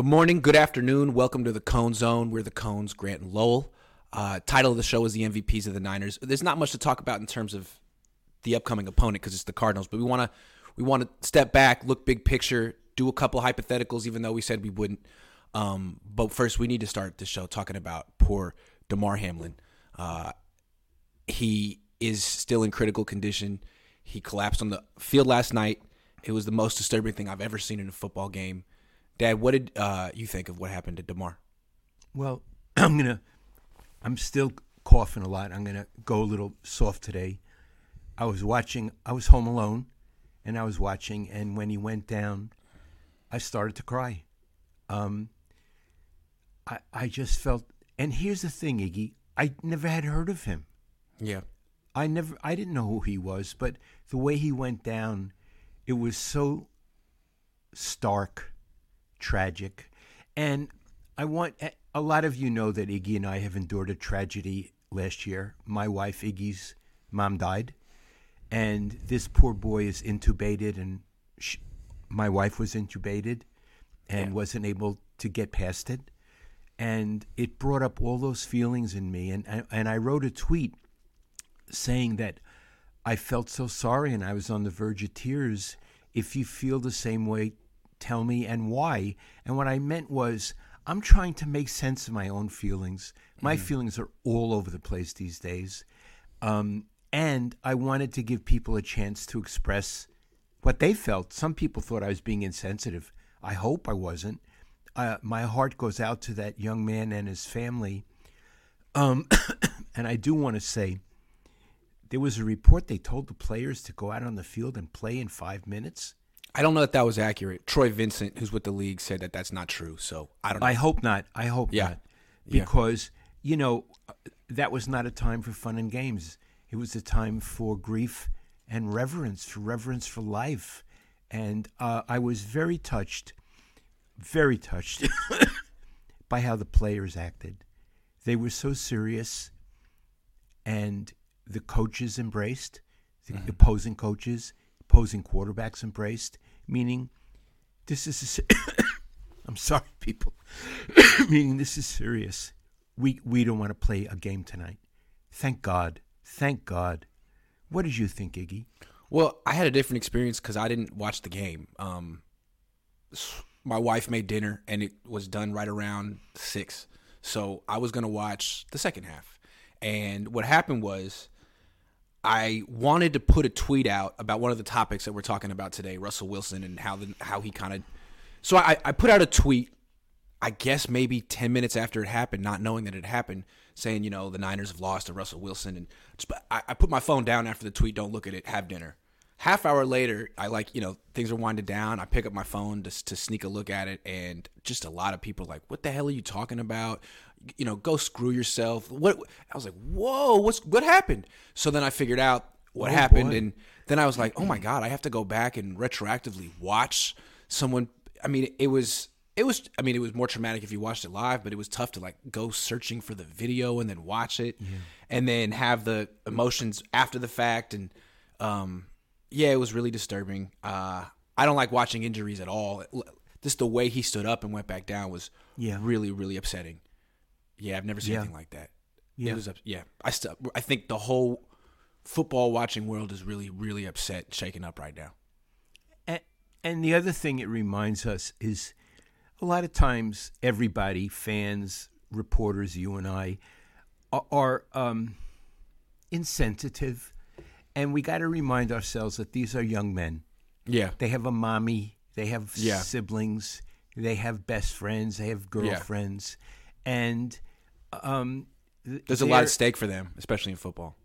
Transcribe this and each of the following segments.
Good morning, good afternoon. Welcome to the Cohn Zohn. We're the Cohns, Grant and Lowell. Uh, title of the show is the MVPs of the Niners. There's not much to talk about in terms of the upcoming opponent because it's the Cardinals, but we want to we want to step back, look big picture, do a couple hypotheticals, even though we said we wouldn't. Um, but first, we need to start the show talking about poor Damar Hamlin. Uh, he is still in critical condition. He collapsed on the field last night. It was the most disturbing thing I've ever seen in a football game. Dad, what did uh, you think of what happened to Damar? Well, I'm gonna. I'm still coughing a lot. I'm gonna go a little soft today. I was watching. I was home alone, and I was watching. And when he went down, I started to cry. Um, I I just felt. And here's the thing, Iggy. I never had heard of him. Yeah. I never. I didn't know who he was, but the way he went down, it was so stark, tragic, and I want eh, a lot of you know that Iggy and I have endured a tragedy last year. My wife Iggy's mom died, and this poor boy is intubated, and she, my wife was intubated, and Yeah. wasn't able to get past it, and it brought up all those feelings in me, and and I wrote a tweet saying that I felt so sorry and I was on the verge of tears. If you feel the same way, tell me and why. And what I meant was, I'm trying to make sense of my own feelings. My feelings are all over the place these days. Um, and I wanted to give people a chance to express what they felt. Some people thought I was being insensitive. I hope I wasn't. Uh, my heart goes out to that young man and his family. Um, and I do want to say, there was a report they told the players to go out on the field and play in five minutes. I don't know that that was accurate. Troy Vincent, who's with the league, said that that's not true. So I don't know. I hope not. I hope Yeah. not. Yeah. Because, you know, that was not a time for fun and games. It was a time for grief and reverence, for reverence for life. And uh, I was very touched, very touched by how the players acted. They were so serious, and the coaches embraced, the opposing coaches, opposing quarterbacks embraced, meaning this is I'm sorry, people. Meaning this is serious. We we don't want to play a game tonight. Thank God. Thank God. What did you think, Iggy? Well, I had a different experience because I didn't watch the game. Um, my wife made dinner and it was done right around six, so I was gonna watch the second half. And what happened was, I wanted to put a tweet out about one of the topics that we're talking about today, Russell Wilson, and how the how he kind of. So I, I put out a tweet, I guess maybe ten minutes after it happened, not knowing that it happened, saying you know the Niners have lost to Russell Wilson, and just, I, I put my phone down after the tweet. Don't look at it. Have dinner. Half hour later, I like you know things are winding down. I pick up my phone to to sneak a look at it, and just a lot of people like, "What the hell are you talking about?" You know, go screw yourself. What I was like, "Whoa, what's what happened?" So then I figured out what Oh, happened, boy. and then I was like, "Oh my god, I have to go back and retroactively watch someone." I mean, it was it was I mean, it was more traumatic if you watched it live, but it was tough to like go searching for the video and then watch it, and then have the emotions after the fact, and um, yeah, it was really disturbing. Uh, I don't like watching injuries at all. Just the way he stood up and went back down was Yeah. really really upsetting. Yeah, I've never seen Yeah. anything like that. Yeah. It was yeah. I still I think the whole football watching world is really really upset, shaken up right now. And, and the other thing it reminds us is a lot of times everybody, fans, reporters, you and I, are, are um, insensitive. And we got to remind ourselves that these are young men. Yeah. They have a mommy, they have Yeah. siblings, they have best friends, they have girlfriends. And um, th- There's a lot at stake for them, especially in football.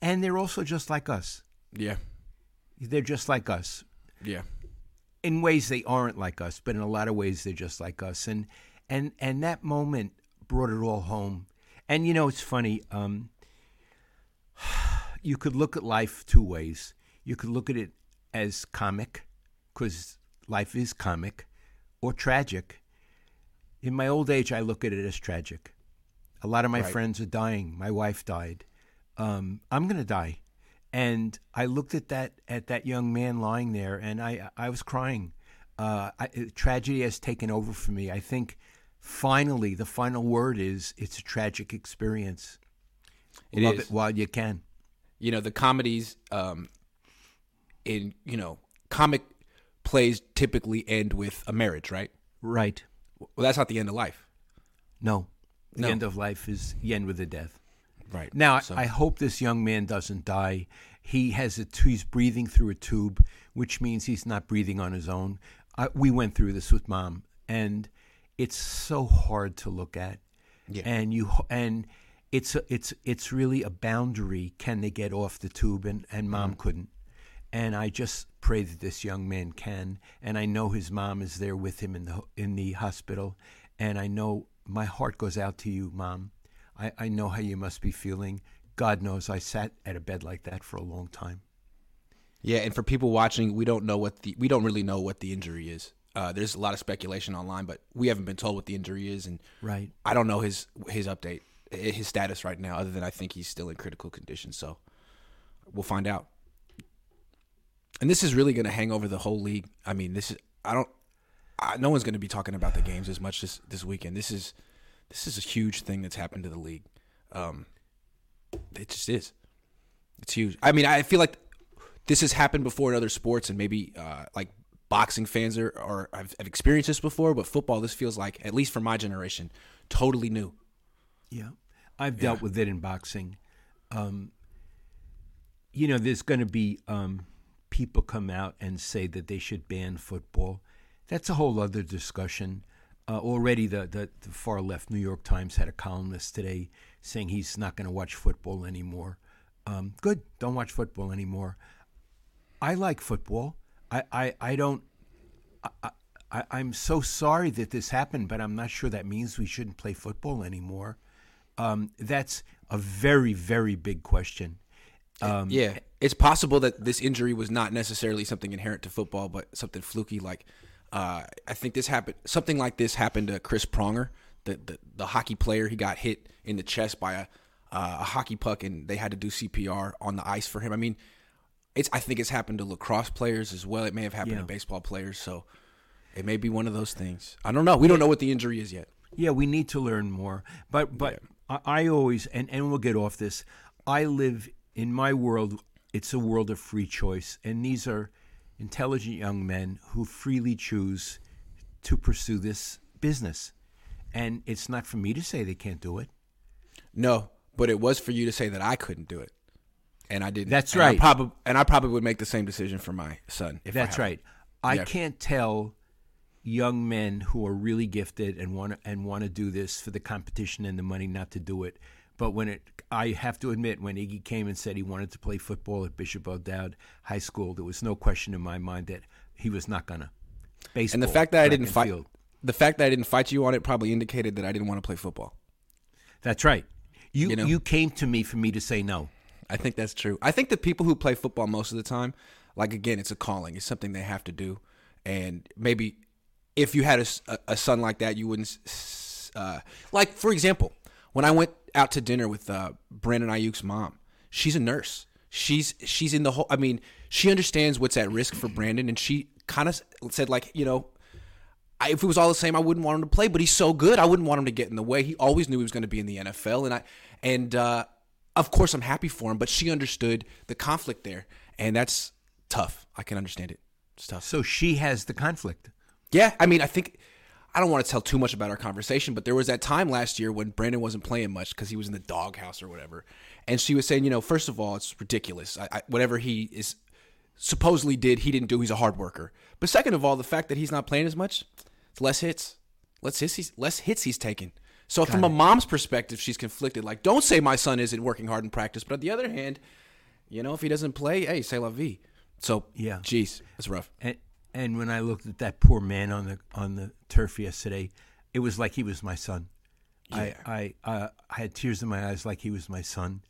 And they're also just like us. Yeah. They're just like us. Yeah. in ways they aren't like us, but in a lot of ways they're just like us. And and and that moment brought it all home. And you know, it's funny. Um, you could look at life two ways. You could look at it as comic, because life is comic, or tragic. In my old age, I look at it as tragic. A lot of my Right. friends are dying. My wife died. Um, I'm going to die. And I looked at that at that young man lying there, and I I was crying. uh, I, tragedy has taken over for me. I think finally the final word is it's a tragic experience. It Love is. it while you can. You know, the comedies um, in you know comic plays typically end with a marriage, right? Right. Well, that's not the end of life. No. The No. end of life is the end with the death. Right. Now, So- I hope this young man doesn't die. He has a t- he's breathing through a tube, which means he's not breathing on his own. I, we went through this with mom, and it's so hard to look at. Yeah. And you and it's a, it's it's really a boundary. Can they get off the tube? And and mom Mm-hmm. couldn't. And I just pray that this young man can. And I know his mom is there with him in the in the hospital. And I know my heart goes out to you, mom. I, I know how you must be feeling. God knows I sat at a bed like that for a long time. Yeah, and for people watching, we don't know what the we don't really know what the injury is. Uh, there's a lot of speculation online, but we haven't been told what the injury is, and Right. I don't know his his update, his status right now, other than I think he's still in critical condition. So we'll find out. And this is really going to hang over the whole league. I mean, this is I don't. I, no one's going to be talking about the games as much this this weekend. This is this is a huge thing that's happened to the league. Um, it just is. It's huge. I mean, I feel like this has happened before in other sports, and maybe uh, like boxing fans are, or have, have experienced this before. But football, this feels like, at least for my generation, totally new. Yeah, I've dealt with it in boxing. Um, you know, there's going to be um, people come out and say that they should ban football. That's a whole other discussion. Uh, already, the, the, the far left New York Times had a columnist today saying he's not going to watch football anymore. Um, good, don't watch football anymore. I like football. I, I, I don't. I, I, I'm so sorry that this happened, but I'm not sure that means we shouldn't play football anymore. Um, that's a very, very big question. Um, yeah, it's possible that this injury was not necessarily something inherent to football, but something fluky. Like, uh, I think this happened. Something like this happened to Chris Pronger, the the, the hockey player. He got hit in the chest by a uh, a hockey puck, and they had to do CPR on the ice for him. I mean, it's. I think it's happened to lacrosse players as well. It may have happened Yeah. to baseball players. So, it may be one of those things. I don't know. We don't know what the injury is yet. Yeah, we need to learn more. But but I, I always and, and we'll get off this. I live in my world. It's a world of free choice, and these are intelligent young men who freely choose to pursue this business. And it's not for me to say they can't do it. No, but it was for you to say that I couldn't do it, and I didn't. That's And I right. and I probably would make the same decision for my son. If I That's had right. I Yeah. can't tell young men who are really gifted and want to, and want to do this for the competition and the money not to do it. But when it, I have to admit, when Iggy came and said he wanted to play football at Bishop O'Dowd High School, there was no question in my mind that he was not gonna. Baseball And the fact that I didn't fight, field. the fact that I didn't fight you on it probably indicated that I didn't want to play football. That's right. You You know? you came to me for me to say no. I think that's true. I think the people who play football most of the time, like again, it's a calling. It's something they have to do, and maybe if you had a son like that, you wouldn't. Uh, like for example, when I went out to dinner with uh, Brandon Aiyuk's mom, she's a nurse. She's she's in the whole. I mean, she understands what's at risk for Brandon, and she kind of said like, you know, I, if it was all the same, I wouldn't want him to play. But he's so good, I wouldn't want him to get in the way. He always knew he was going to be in the NFL, and I and uh, of course I'm happy for him. But she understood the conflict there, and that's tough. I can understand it. It's tough. So she has the conflict. Yeah, I mean, I think I don't want to tell too much about our conversation, but there was that time last year when Brandon wasn't playing much because he was in the doghouse or whatever, and she was saying, you know, first of all, it's ridiculous. I, I, whatever he is supposedly did, he didn't do. He's a hard worker. But second of all, the fact that he's not playing as much, it's less hits, less hits, he's, less hits he's taking. So from a mom's perspective, she's conflicted. Like, don't say my son isn't working hard in practice, but on the other hand, you know, if he doesn't play, hey, say la vie. So Yeah. jeez, it's rough. And and when I looked at that poor man on the on the turf yesterday, it was like he was my son. Yeah. I I, uh, I had tears in my eyes like he was my son,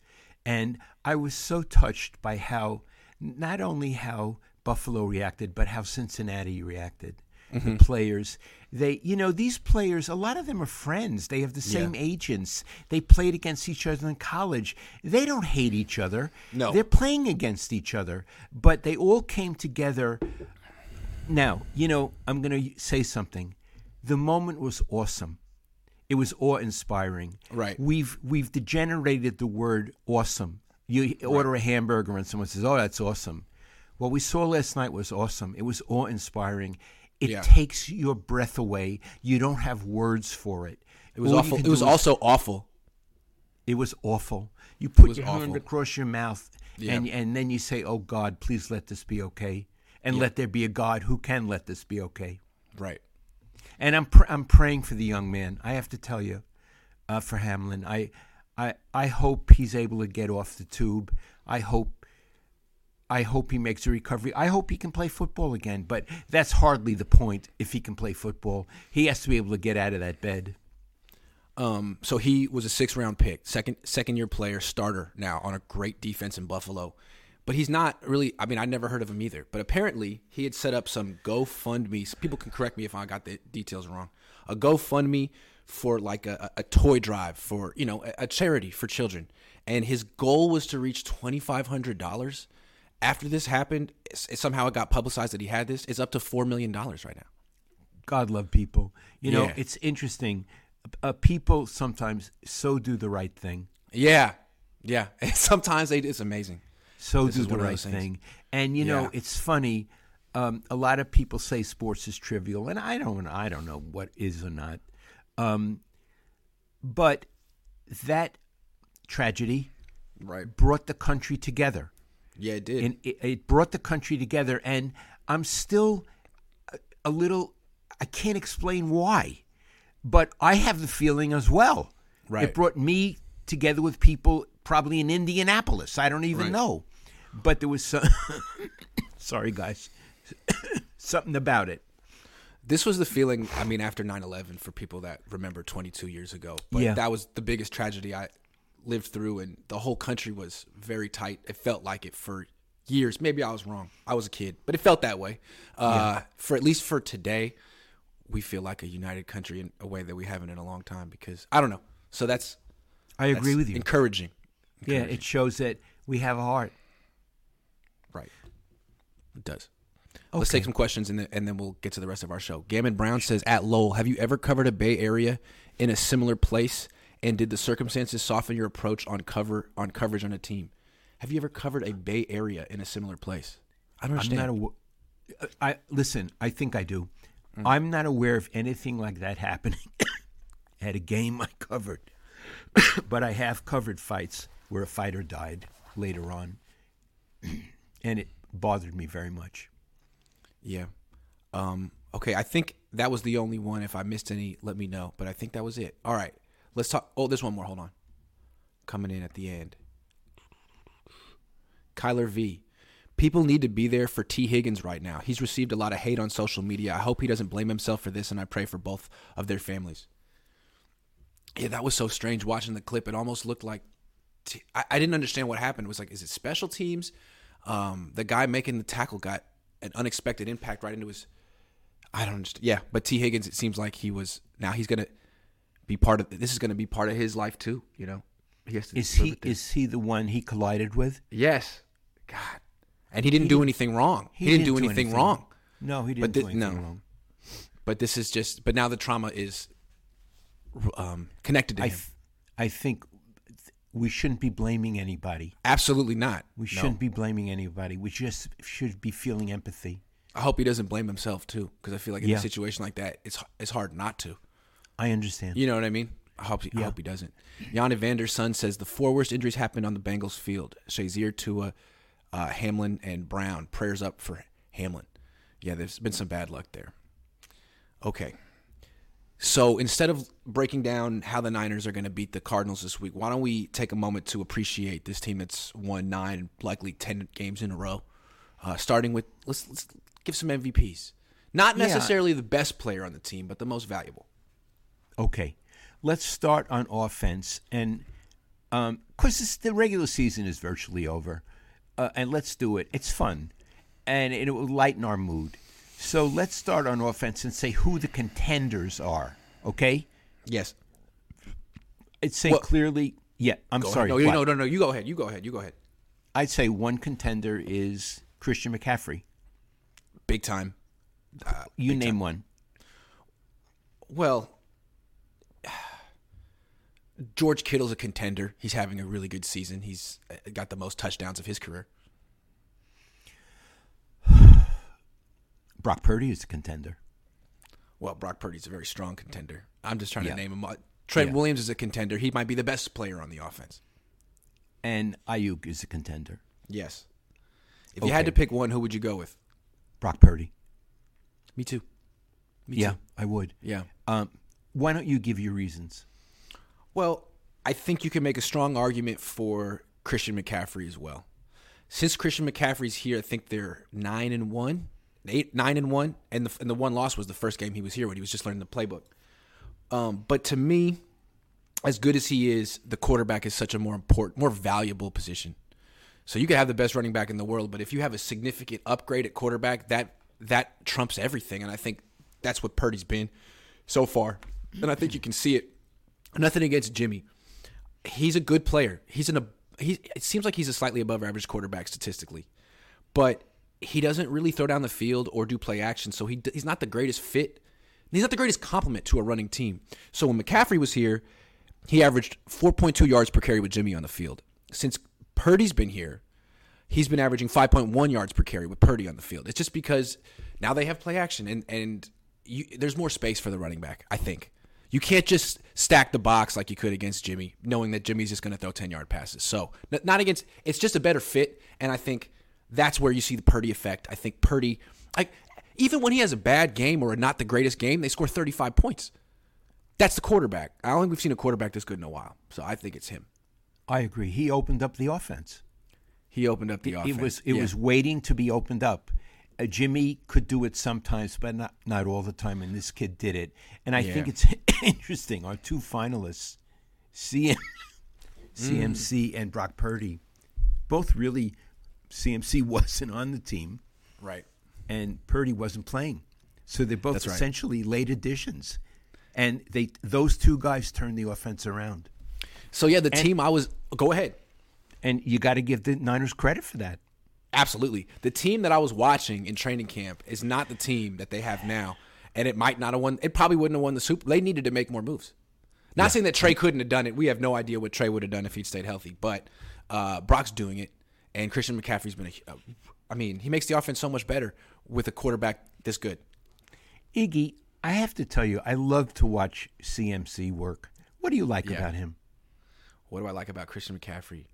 and I was so touched by how not only how Buffalo reacted, but how Cincinnati reacted. The players, they, you know, these players, a lot of them are friends. They have the same agents. They played against each other in college. They don't hate each other. No. They're playing against each other, but they all came together Now, you know, I'm going to say something. The moment was awesome. It was awe-inspiring. Right. We've we've degenerated the word awesome. You order a hamburger and someone says, "Oh, that's awesome." What we saw last night was awesome. It was awe-inspiring. It Yeah. takes your breath away. You don't have words for it. It was All awful. It was also awful. it was awful. You put your hand across your mouth, Yeah. and and then you say, "Oh God, please let this be okay," and let there be a God who can let this be okay. Right. And I'm pr- I'm praying for the young man. I have to tell you, uh, for Hamlin, I I I hope he's able to get off the tube. I hope I hope he makes a recovery. I hope he can play football again. But that's hardly the point. If he can play football, he has to be able to get out of that bed. Um, so he was a six round pick, second second year player, starter now on a great defense in Buffalo. But he's not really. I mean, I never heard of him either. But apparently, he had set up some GoFundMe. People can correct me if I got the details wrong. A GoFundMe for like a, a toy drive for you know a, a charity for children, and his goal was to reach twenty five hundred dollars. After this happened, s- somehow it got publicized that he had this. It's up to four million dollars right now. God love people. You know, Yeah. it's interesting. Uh, people sometimes so do the right thing. Yeah, yeah. Sometimes they, it's amazing. So This do is the one of right those things. thing. And you know, it's funny. Um, a lot of people say sports is trivial, and I don't. I don't know what is or not. Um, but that tragedy Right. brought the country together, Yeah, it did. and it, it brought the country together. And I'm still a, a little. I can't explain why, but I have the feeling as well. Right. It brought me together with people probably in Indianapolis. I don't even Right. know, but there was some. sorry, guys. Something about it. this was the feeling, I mean, after 9 11 for people that remember 22 years ago. But Yeah. that was the biggest tragedy I lived through, and the whole country was very tight. It felt like it for years. Maybe I was wrong. I was a kid, but it felt that way. Uh, For at least for today, we feel like a united country in a way that we haven't in a long time because I don't know. So that's, I agree that's with you. Encouraging. Yeah, it shows that we have a heart. Right. It does. Let's take some questions and then, and then we'll get to the rest of our show. Gammon Brown says, At Lowell, have you ever covered a Bay Area in a similar place? And did the circumstances soften your approach on cover on coverage on a team? Have you ever covered a Bay Area in a similar place? I don't I'm understand. not awa- I listen. I think I do. Mm. I'm not aware of anything like that happening at a game I covered, but I have covered fights where a fighter died later on, and it bothered me very much. yeah. Um, okay, I think that was the only one. If I missed any, let me know. But I think that was it. All right. Let's talk. Oh, there's one more. Hold on. Coming in at the end. Kyler V. People need to be there for T. Higgins right now. He's received a lot of hate on social media. I hope he doesn't blame himself for this, and I pray for both of their families. Yeah, that was so strange watching the clip. It almost looked like T- I, I didn't understand what happened. It was like, is it special teams? Um, the guy making the tackle got an unexpected impact right into his. I don't understand. Yeah, but T. Higgins, it seems like he was now he's gonna be part of this is gonna be part of his life too. You know, he has to Is he is he the one he collided with? Yes. God. And he didn't do anything wrong. He, didn't, do anything, wrong. No, he didn't thi- do anything no. wrong. But this is just. But now the trauma is um, connected to I him. th- I think we shouldn't be blaming anybody. Absolutely not. We shouldn't be blaming anybody. We just should be feeling empathy. I hope he doesn't blame himself too, because I feel like in Yeah. a situation like that, it's it's hard not to. I understand. You know what I mean? I hope, I hope he doesn't. Jan Evander's son says the four worst injuries happened on the Bengals field: Shazier, Tua, uh, Hamlin, and Brown. Prayers up for Hamlin. Yeah, there's been some bad luck there. Okay. So instead of breaking down how the Niners are going to beat the Cardinals this week, why don't we take a moment to appreciate this team that's won nine, likely ten games in a row? Uh, starting with let's let's give some MVPs. Not Yeah. necessarily the best player on the team, but the most valuable. Okay, let's start on offense, and because the regular season is virtually over, uh, and let's do it. It's fun, and it will lighten our mood. So let's start on offense and say who the contenders are. Okay, Yes. I'd say Well- clearly. Yeah, I'm sorry. No, no, no, no. You go ahead. You go ahead. You go ahead. I'd say one contender is Christian McCaffrey. Big time. Uh, You big name time. one. Well, George Kittle's a contender. He's having a really good season. He's got the most touchdowns of his career. Brock Purdy is a contender. Well, Brock Purdy's a very strong contender. I'm just trying Yeah. to name him. Trent Yeah. Williams is a contender. He might be the best player on the offense. And Aiyuk is a contender. Yes. If you had to pick one, who would you go with? Brock Purdy. Me too. Me yeah, too. I would. Yeah. Um, why don't you give your reasons? Well, I think you can make a strong argument for Christian McCaffrey as well. Since Christian McCaffrey's here, I think they're nine and one, eight nine and one, and the and the one loss was the first game he was here when he was just learning the playbook. Um, but to me, as good as he is, the quarterback is such a more important, more valuable position. So you could have the best running back in the world, but if you have a significant upgrade at quarterback, that that trumps everything. And I think that's what Purdy's been so far. And I think you can see it. Nothing against Jimmy. He's a good player. He's in a he it seems like he's a slightly above average quarterback statistically. But he doesn't really throw down the field or do play action, so he he's not the greatest fit. He's not the greatest complement to a running team. So when McCaffrey was here, he averaged 4.2 yards per carry with Jimmy on the field. Since Purdy's been here, he's been averaging 5.1 yards per carry with Purdy on the field. It's just because now they have play action and and you, there's more space for the running back. I think you can't just stack the box like you could against Jimmy, knowing that Jimmy's just going to throw 10 yard passes. So not against. It's just a better fit, and I think that's where you see the Purdy effect. I think Purdy, like even when he has a bad game or not the greatest game, they score 35 points. That's the quarterback. I don't think we've seen a quarterback this good in a while. So I think it's him. I agree. He opened up the offense. He opened up the offense. It was it Yeah. was waiting to be opened up. Uh, Jimmy could do it sometimes, but not not all the time. And this kid did it. And I think it's interesting. Our two finalists, CM, CMC Mm. and Brock Purdy, both really. CMC wasn't on the team, right. and Purdy wasn't playing, so they're both That's right. essentially late additions. And they those two guys turned the offense around. So yeah, the team I was. Go ahead. And you got to give the Niners credit for that. Absolutely. The team that I was watching in training camp is not the team that they have now. And it might not have won. It probably wouldn't have won the Super. They needed to make more moves. Not saying that Trey couldn't have done it. We have no idea what Trey would have done if he'd stayed healthy. But uh, Brock's doing it, and Christian McCaffrey's been a. I mean, he makes the offense so much better with a quarterback this good. Iggy, I have to tell you, I love to watch CMC work. What do you like Yeah. about him? What do I like about Christian McCaffrey?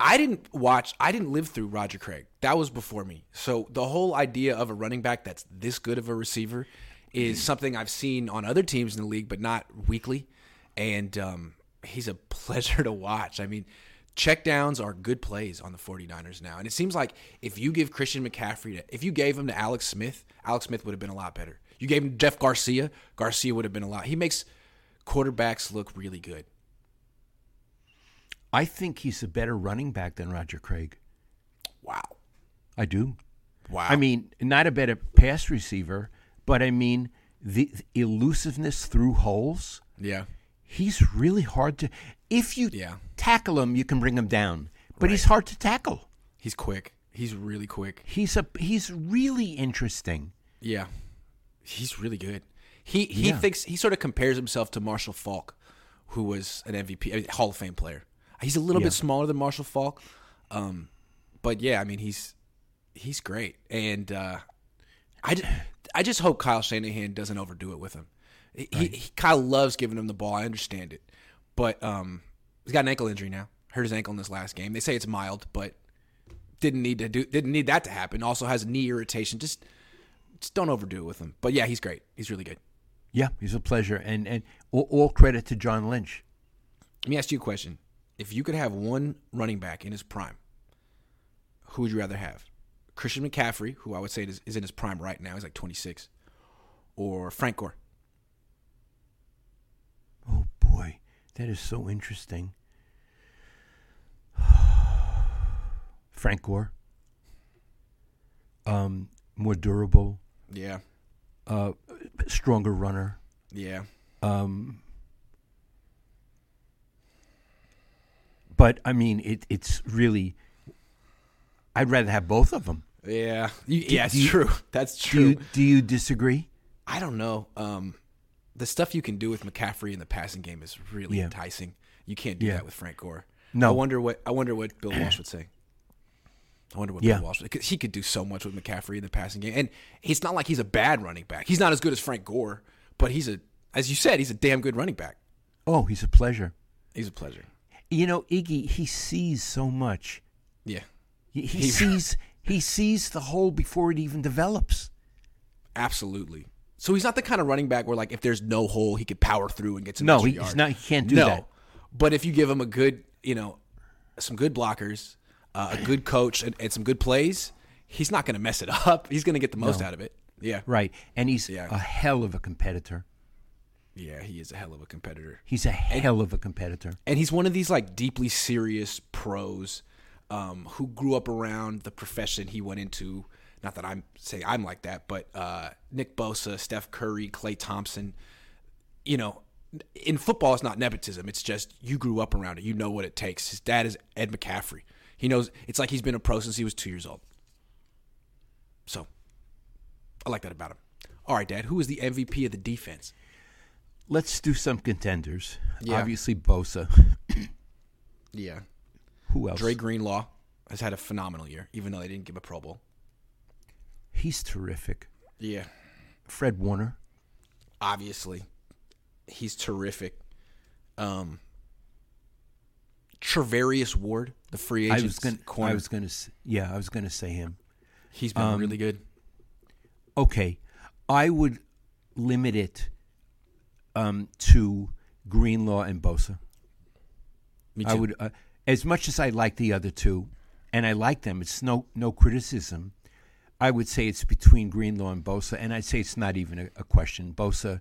I didn't watch, I didn't live through Roger Craig. That was before me. So the whole idea of a running back that's this good of a receiver is something I've seen on other teams in the league, but not weekly. And um, he's a pleasure to watch. I mean, check downs are good plays on the 49ers now. And it seems like if you give Christian McCaffrey, to, if you gave him to Alex Smith, Alex Smith would have been a lot better. You gave him Jeff Garcia, Garcia would have been a lot. He makes quarterbacks look really good. I think he's a better running back than Roger Craig. Wow. I do. Wow. I mean, not a better pass receiver, but I mean the elusiveness through holes. Yeah. He's really hard to. If you Yeah. tackle him, you can bring him down, but he's hard to tackle. He's quick. He's really quick. He's a he's really interesting. Yeah. He's really good. He he Yeah. thinks he sort of compares himself to Marshall Faulk, who was an MVP, I mean, Hall of Fame player. He's a little Yeah. bit smaller than Marshall Faulk, um, but yeah, I mean he's he's great, and uh, I I just hope Kyle Shanahan doesn't overdo it with him. He, he, Kyle loves giving him the ball. I understand it, but um, he's got an ankle injury now. Hurt his ankle in this last game. They say it's mild, but didn't need to do didn't need that to happen. Also has knee irritation. Just just don't overdo it with him. But yeah, he's great. He's really good. Yeah, he's a pleasure, and and all, all credit to John Lynch. Let me ask you a question. If you could have one running back in his prime, who would you rather have? Christian McCaffrey, who I would say is, is in his prime right now, he's like 26, or Frank Gore? Oh boy, that is so interesting. Frank Gore, um, more durable, Yeah, uh, stronger runner. yeah, Um, but I mean, it, it's really. I'd rather have both of them. Yeah, you, yeah, it's you- true. That's Do true. you, do you disagree? I don't know. Um, the stuff you can do with McCaffrey in the passing game is really Yeah. enticing. You can't do Yeah. that with Frank Gore. No. I wonder what I wonder what Bill Walsh would say. I wonder what Yeah. Bill Walsh would, he could do so much with McCaffrey in the passing game, and it's not like he's a bad running back. He's not as good as Frank Gore, but he's a, as you said, he's a damn good running back. Oh, he's a pleasure. He's a pleasure. You know, Iggy, he sees so much. Yeah, He, he He- sees he sees the hole before it even develops. absolutely. So he's not the kind of running back where like if there's no hole, he could power through and get to No, he- he's not- he can't do no. that. But if you give him a good, you know, some good blockers, uh, a good coach, and, and some good plays, he's not going to mess it up. He's going to get the most out of it. Yeah, Right. And he's Yeah. a hell of a competitor. yeah, he is a hell of a competitor, He's a hell of a competitor. and he's one of these like deeply serious pros um, who grew up around the profession he went into. Not that I'm saying I'm like that, but uh, Nick Bosa, Steph Curry, Klay Thompson. You know, in football, it's not nepotism. It's just you grew up around it. You know what it takes. His dad is Ed McCaffrey. He knows. It's like he's been a pro since he was two years old. So, I like that about him. All right, Dad. Who is the MVP of the defense? Let's do some contenders. Yeah. Obviously, Bosa. Yeah, Who else? Dre Greenlaw has had a phenomenal year, even though they didn't give a Pro Bowl. He's terrific. Yeah, Fred Warner. obviously, he's terrific. Um, Charvarius Ward, the free I agent was going. corner, I was going to. Yeah, I was going to say him. he's been um, really good. Okay, I would limit it um, to Greenlaw and Bosa. Me too. I would, uh, as much as I like the other two, and I like them. It's no no criticism. I would say it's between Greenlaw and Bosa, and I'd say it's not even a, a question. Bosa,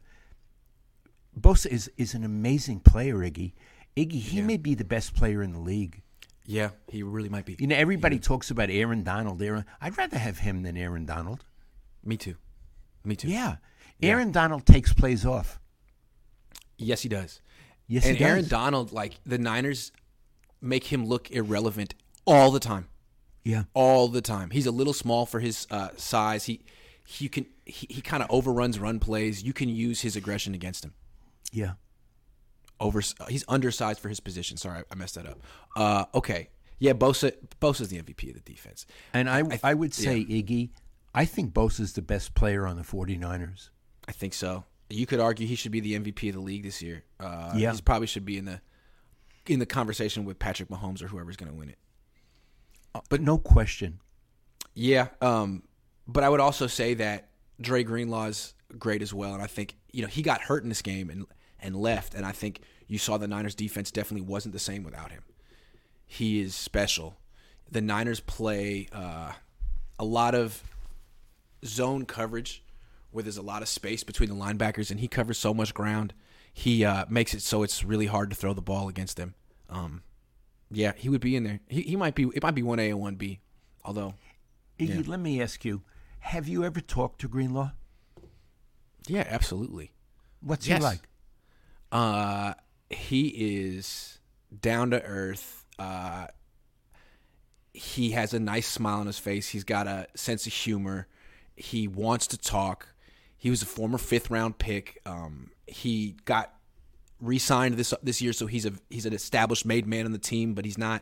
Bosa is is an amazing player, Iggy. Iggy, he Yeah. may be the best player in the league. Yeah, he really might be. You know, everybody talks about Aaron Donald. Aaron, I'd rather have him than Aaron Donald. Me too. Me too. Yeah, Aaron Donald takes plays off. Yes, he does. Yes, and he does. Aaron Donald, like the Niners, make him look irrelevant all the time. Yeah, all the time. He's a little small for his uh, size. He he can he, he kind of overruns run plays. You can use his aggression against him. yeah. Over he's undersized for his position. Sorry, I messed that up. Uh, okay, yeah, Bosa Bosa's the MVP of the defense. And I, I, I- would say, Iggy, I think Bosa's the best player on the 49ers. I think so. You could argue he should be the MVP of the league this year. Uh, Yeah. he probably should be in the in the conversation with Patrick Mahomes or whoever's going to win it. But no question. Yeah, um, but I would also say that Dre Greenlaw's great as well, and I think you know he got hurt in this game and and left, and I think you saw the Niners defense definitely wasn't the same without him. He is special. The Niners play uh, a lot of zone coverage where there's a lot of space between the linebackers, and he covers so much ground. He uh, makes it so it's really hard to throw the ball against them. Um, yeah, he would be in there. He, he might be. It might be one A and one B. Although, Iggy, let me ask you, have you ever talked to Greenlaw? yeah, absolutely. What's Yes. he like? Uh, he is down to earth. Uh, he has a nice smile on his face. He's got a sense of humor. He wants to talk. He was a former fifth round pick. Um, he got re-signed this this year, so he's a he's an established made man on the team, but he's not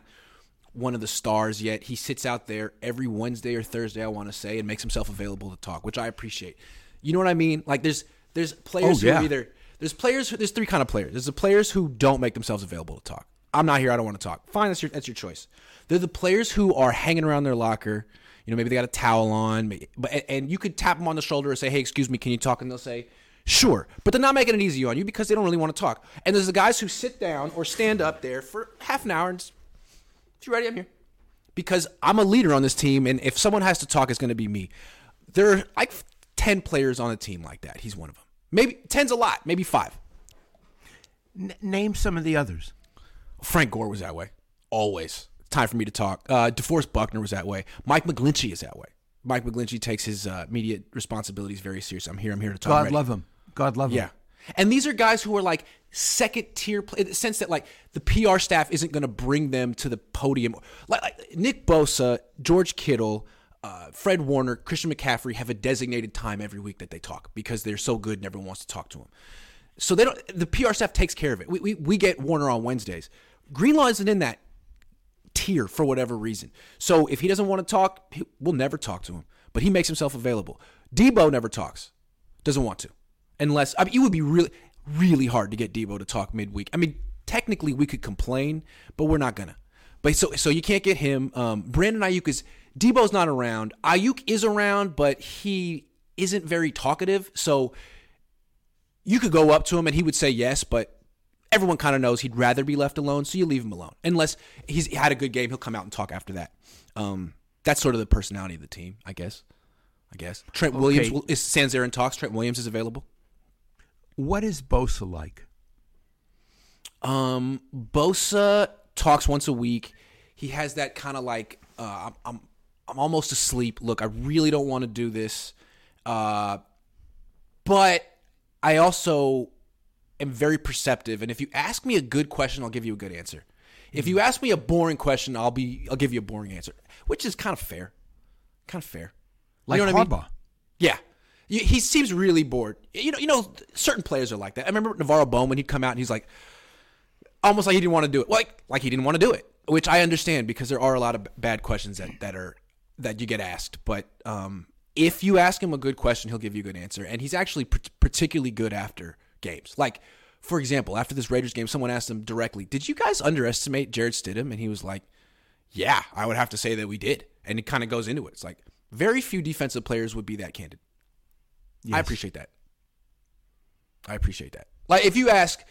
one of the stars yet. He sits out there every Wednesday or Thursday, I want to say, and makes himself available to talk, which I appreciate. You know what I mean? Like there's there's players Oh, yeah. who either there's players who, there's three kind of players. There's the players who don't make themselves available to talk. I'm not here. I don't want to talk. Fine, that's your that's your choice. They're the players who are hanging around their locker. You know, maybe they got a towel on, but and you could tap them on the shoulder and say, "Hey, excuse me, can you talk?" And they'll say, "Sure," but they're not making it easy on you because they don't really want to talk. And there's the guys who sit down or stand up there for half an hour and, just, "If you ready, I'm here." Because I'm a leader on this team, and if someone has to talk, it's going to be me. There are like ten players on a team like that. He's one of them. Maybe ten's a lot. Maybe five. N- name some of the others. Frank Gore was that way. Always. Time for me to talk. Uh, DeForest Buckner was that way. Mike McGlinchey is that way. Mike McGlinchey takes his uh, media responsibilities very seriously. I'm here. I'm here to talk. God love him. God love him. Yeah. And these are guys who are like second tier, in the sense that like the PR staff isn't going to bring them to the podium. Like, like Nick Bosa, George Kittle, uh, Fred Warner, Christian McCaffrey have a designated time every week that they talk because they're so good and everyone wants to talk to them. So they don't. The PR staff takes care of it. We we, we get Warner on Wednesdays. Greenlaw isn't in that tier for whatever reason. So if he doesn't want to talk, he, we'll never talk to him. But he makes himself available. Deebo never talks. Doesn't want to, unless I mean, it would be really really hard to get Deebo to talk midweek. I mean, technically we could complain, but we're not gonna. But so so you can't get him. Um, Brandon Aiyuk is Deebo's not around. Aiyuk is around, but he isn't very talkative. So you could go up to him and he would say yes, but everyone kind of knows he'd rather be left alone. So you leave him alone, unless he's had a good game. He'll come out and talk after that. Um, that's sort of the personality of the team, I guess. I guess Trent Okay. Williams will- is stands there and talks. Trent Williams is available. What is Bosa like? Um, Bosa talks once a week. He has that kind of like uh, I'm, I'm I'm almost asleep. Look, I really don't want to do this, uh, but I also am very perceptive. And if you ask me a good question, I'll give you a good answer. If you ask me a boring question, I'll be I'll give you a boring answer, which is kind of fair, kind of fair. Like you know what I mean? Harbaugh. Yeah. He seems really bored. You know, you know, certain players are like that. I remember NaVorro Bowman. He'd come out and he's like, almost like he didn't want to do it. Like, like he didn't want to do it, which I understand because there are a lot of bad questions that that are that you get asked. But um, if you ask him a good question, he'll give you a good answer, and he's actually particularly good after games. Like, for example, after this Raiders game, someone asked him directly, "Did you guys underestimate Jarrett Stidham?" And he was like, "Yeah, I would have to say that we did." And it kind of goes into it. It's like very few defensive players would be that candid. I appreciate that. I appreciate that. Like if you ask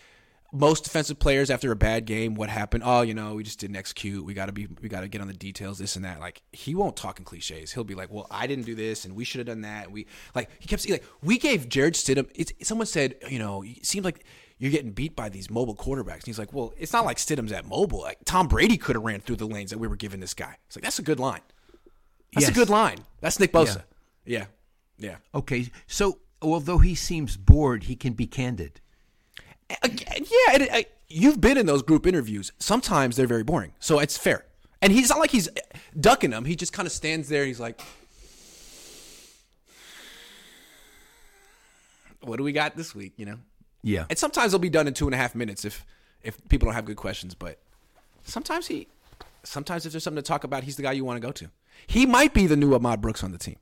most defensive players after a bad game what happened, oh, you know, we just didn't execute. We got to be we got to get on the details this and that. Like he won't talk in clichés. He'll be like, "Well, I didn't do this and we should have done that." We like he kept saying like we gave Jarrett Stidham it's someone said, you know, it seems like you're getting beat by these mobile quarterbacks. And he's like, "Well, it's not like Stidham's at mobile. Like Tom Brady could have ran through the lanes that we were giving this guy." It's like, "That's a good line." That's Yes. a good line. That's Nick Bosa. Yeah. Yeah. Okay, so although he seems bored, he can be candid. Again, yeah, it, I, uh, you've been in those group interviews. Sometimes they're very boring, so it's fair. And he's not like he's ducking them. He just kind of stands there. He's like, "What do we got this week?" You know. Yeah. And sometimes they'll be done in two and a half minutes if if people don't have good questions. But sometimes he, sometimes if there's something to talk about, he's the guy you want to go to. He might be the new Ahmad Brooks on the team.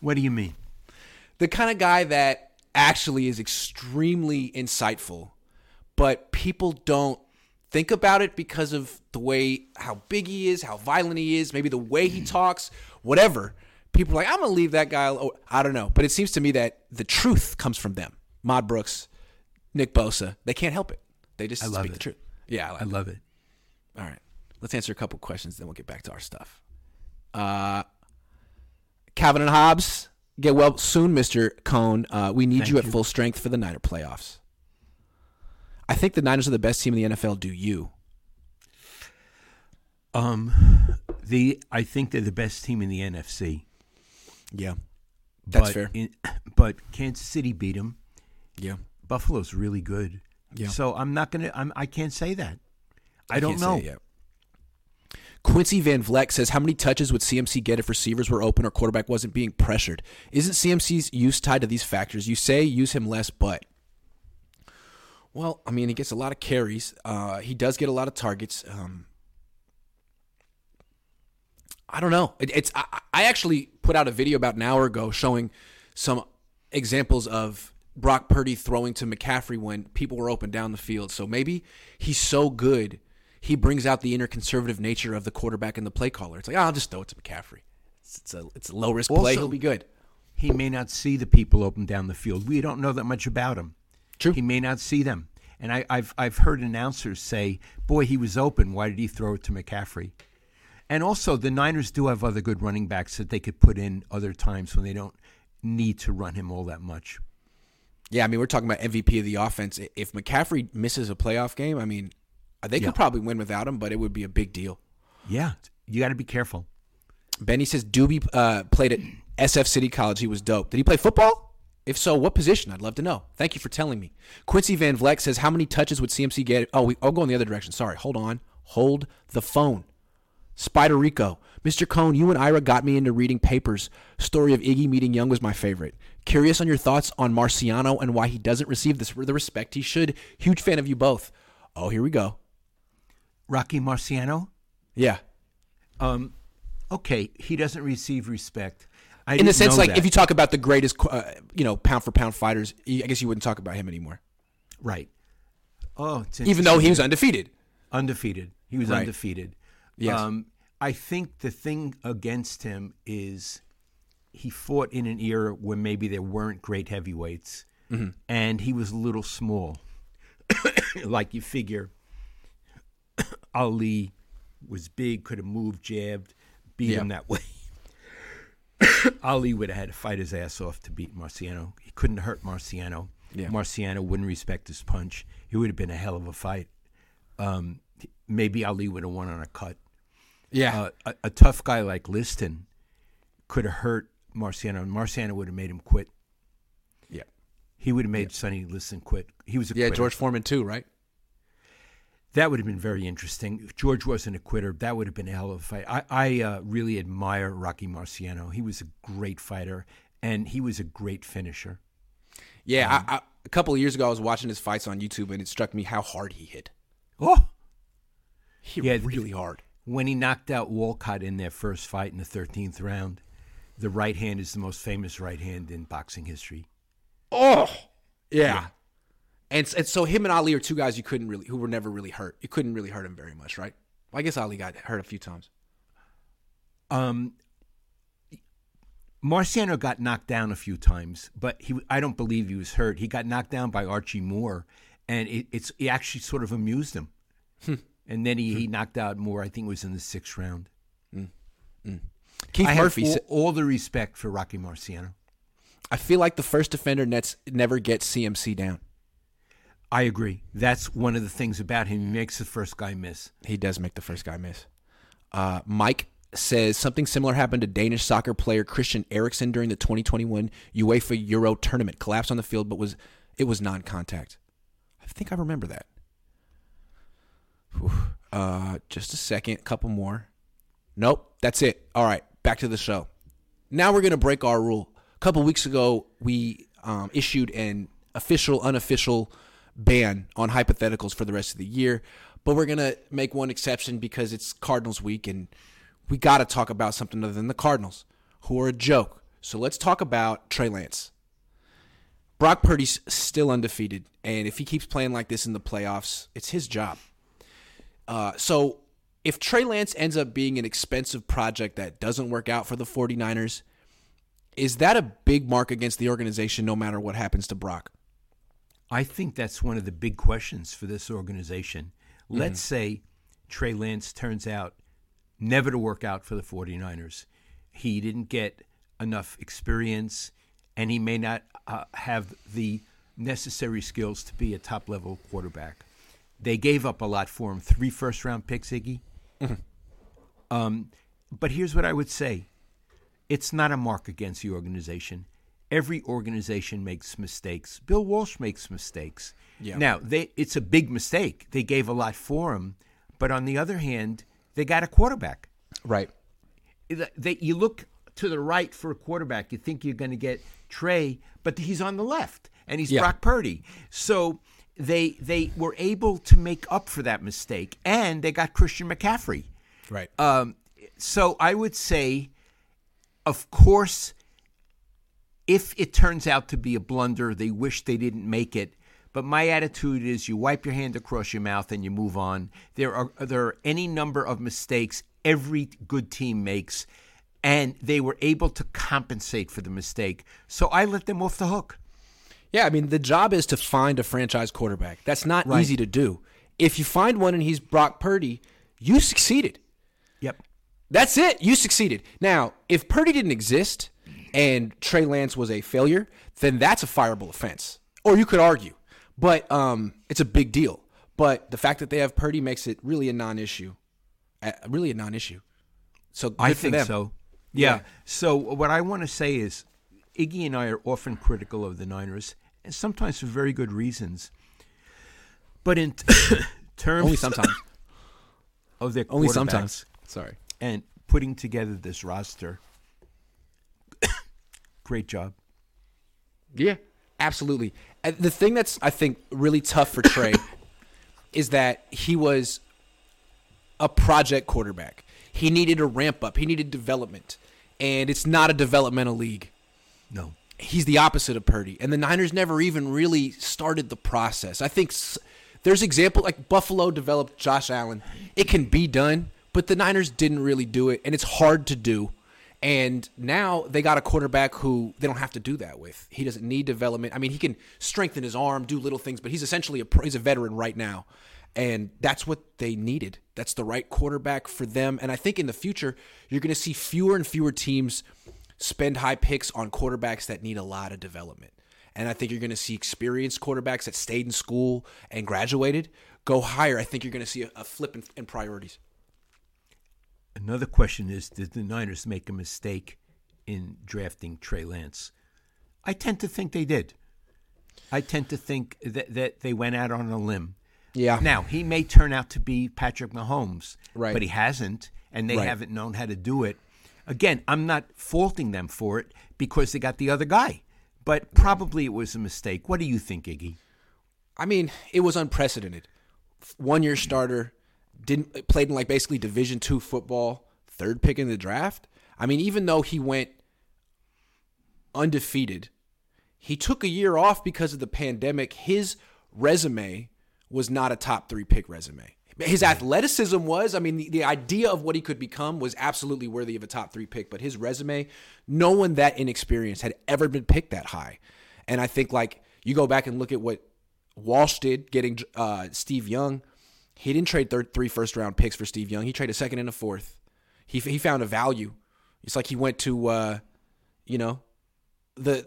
What do you mean? the kind of guy that actually is extremely insightful, but people don't think about it because of the way how big he is, how violent he is, maybe the way he talks, whatever. People are like, I'm gonna leave that guy. alone. I don't know, but it seems to me that the truth comes from them. Mod Brooks, Nick Bosa, they can't help it. They just speak it. the truth. Yeah, I like I love it. all right. Let's answer a couple questions, then we'll get back to our stuff. Uh, Calvin and Hobbes, get well soon, Mr. Cohn. Uh, we need Thank you at you. full strength for the Niner playoffs. I think the Niners are the best team in the NFL. Do you? Um, the I think they're the best team in the NFC. Yeah. That's but fair. In, but Kansas City beat them. Yeah. Buffalo's really good. Yeah. So I'm not gonna. I'm. I can't say that. I, don't can't say know. Quincy Van Vleck says, "How many touches would CMC get if receivers were open or quarterback wasn't being pressured? Isn't CMC's use tied to these factors? You say use him less, but well, I mean, he gets a lot of carries. Uh, he does get a lot of targets. Um, I don't know. It, it's I, I actually put out a video about an hour ago showing some examples of Brock Purdy throwing to McCaffrey when people were open down the field. So maybe he's so good, he brings out the inner conservative nature of the quarterback and the play caller. It's like, oh, I'll just throw it to McCaffrey. It's, it's a it's a low risk play. He'll be good. He may not see the people open down the field. We don't know that much about him. True. He may not see them. And I, I've I've heard announcers say, "Boy, he was open. Why did he throw it to McCaffrey?" And also, the Niners do have other good running backs that they could put in other times when they don't need to run him all that much. Yeah, I mean, we're talking about MVP of the offense. If McCaffrey misses a playoff game, I mean, they Yeah. could probably win without him, but it would be a big deal. Yeah, you got to be careful. Benny says Doobie uh, played at SF City College. He was dope. Did he play football? If so, what position? I'd love to know. Thank you for telling me. Quincy Van Vleck says, How many touches would CMC get? Oh, we, I'll go in the other direction. Sorry. Hold on. Hold the phone. Spider Rico. Mr. Cohn, you and Ira got me into reading papers. Story of Iggy meeting Young was my favorite. Curious on your thoughts on Marciano and why he doesn't receive this, the respect he should. Huge fan of you both. Oh, here we go. Rocky Marciano. Yeah. Um, okay, he doesn't receive respect. I In the sense, like, that. if you talk about the greatest, uh, you know, pound for pound fighters, I guess you wouldn't talk about him anymore. right. Oh, it's Even though he was undefeated. undefeated, he was Right. undefeated. Yes. Um, I think the thing against him is he fought in an era where maybe there weren't great heavyweights, Mm-hmm. and he was a little small. like you figure, Ali was big, could have moved, jabbed, beat him that way. Ali would have had to fight his ass off to beat Marciano. He couldn't hurt Marciano. Yeah. Marciano wouldn't respect his punch. It would have been a hell of a fight. Um, maybe Ali would have won on a cut. Yeah. Uh, a, a tough guy like Liston could have hurt Marciano, and Marciano would have made him quit. yeah. He would have made Sonny Liston quit. He was a Yeah, quitter. George Foreman, too, right? That would have been very interesting. If George wasn't a quitter, that would have been a hell of a fight. I, I uh, really admire Rocky Marciano. He was a great fighter, and he was a great finisher. Yeah. I, I, a couple of years ago, I was watching his fights on YouTube, and it struck me how hard he hit. Oh, He Yeah, hit really hard. when he knocked out Walcott in their first fight in the 13th round, the right hand is the most famous right hand in boxing history. Oh, yeah. And, and so him and Ali are two guys you couldn't really, who were never really hurt. You couldn't really hurt him very much, right? Well, I guess Ali got hurt a few times. Um, Marciano got knocked down a few times, but he I don't believe he was hurt. He got knocked down by Archie Moore, and it, it's it actually sort of amused him. Hmm. and then he, he hmm. knocked out Moore. I think it was in the sixth round. Hmm. Keith I Murphy. all, all the respect for Rocky Marciano. I feel like the first defender nets never gets CMC down. I agree. That's one of the things about him. He makes the first guy miss. He does make the first guy miss. Uh, Mike says something similar happened to Danish soccer player Christian Eriksen during the 2021 UEFA Euro tournament. Collapsed on the field, but was it was non-contact. I think I remember that. Uh, just a second, couple more. Nope, that's it. All right, back to the show. Now we're gonna break our rule. A couple weeks ago, we um, issued an official, unofficial ban on hypotheticals for the rest of the year, but we're gonna make one exception because it's Cardinals week, and we got to talk about something other than the Cardinals, who are a joke. So let's talk about Trey Lance. Brock Purdy's still undefeated, and if he keeps playing like this in the playoffs, it's his job. Uh, so if Trey Lance ends up being an expensive project that doesn't work out for the 49ers, is that a big mark against the organization no matter what happens to Brock? I think that's one of the big questions for this organization. Let's say Trey Lance turns out never to work out for the 49ers. He didn't get enough experience, and he may not uh, have the necessary skills to be a top level quarterback. They gave up a lot for him three first round picks, Iggy. Um, but here's what I would say it's not a mark against the organization. Every organization makes mistakes. Bill Walsh makes mistakes. Yeah. Now, they it's a big mistake. They gave a lot for him, but on the other hand, they got a quarterback. Right. They, you look to the right for a quarterback, you think you're going to get Trey, but he's on the left, and he's Yeah. Brock Purdy. So they they were able to make up for that mistake, and they got Christian McCaffrey. Right. Um, so I would say, of course, if it turns out to be a blunder, they wish they didn't make it. But my attitude is you wipe your hand across your mouth and you move on. There are there are any number of mistakes every good team makes, and they were able to compensate for the mistake. So I let them off the hook. Yeah, I mean, the job is to find a franchise quarterback. That's not Right. easy to do. If you find one and he's Brock Purdy, you succeeded. Yep. That's it. You succeeded. Now, if Purdy didn't exist and Trey Lance was a failure, then that's a fireable offense. Or you could argue. But um, it's a big deal. But the fact that they have Purdy makes it really a non-issue. Uh, really a non-issue. So I for think them. so. Yeah. Yeah. So what I want to say is, Iggy and I are often critical of the Niners, and sometimes for very good reasons. But in terms Only sometimes. of their Only sometimes. Sorry. and putting together this roster. Great job. Yeah, absolutely. And the thing that's I think really tough for Trey is that he was a project quarterback. He needed a ramp up. He needed development, and it's not a developmental league. No. He's the opposite of Purdy, and the Niners never even really started the process. I think there's example like Buffalo developed Josh Allen. It can be done, but the Niners didn't really do it, and it's hard to do. And now they got a quarterback who they don't have to do that with. He doesn't need development. I mean, he can strengthen his arm, do little things, but he's essentially a he's a veteran right now, and that's what they needed. That's the right quarterback for them. And I think in the future you're going to see fewer and fewer teams spend high picks on quarterbacks that need a lot of development. And I think you're going to see experienced quarterbacks that stayed in school and graduated go higher. I think you're going to see a, a flip in, in priorities. Another question is Did the Niners make a mistake in drafting Trey Lance? I tend to think they did. I tend to think that, that they went out on a limb. Yeah. Now, he may turn out to be Patrick Mahomes, Right. but he hasn't, and they Right. haven't known how to do it. Again, I'm not faulting them for it because they got the other guy, but probably it was a mistake. What do you think, Iggy? I mean, it was unprecedented. One year starter, didn't played in like basically Division two football, third pick in the draft. I mean, even though he went undefeated, he took a year off because of the pandemic. His resume was not a top three pick resume. His athleticism was, I mean, the, the idea of what he could become was absolutely worthy of a top three pick, but his resume, no one that inexperienced had ever been picked that high. And I think, like, you go back and look at what Walsh did getting uh, Steve Young. He didn't trade third, three first round picks for Steve Young. He traded a second and a fourth. He, he found a value. It's like he went to, uh, you know, the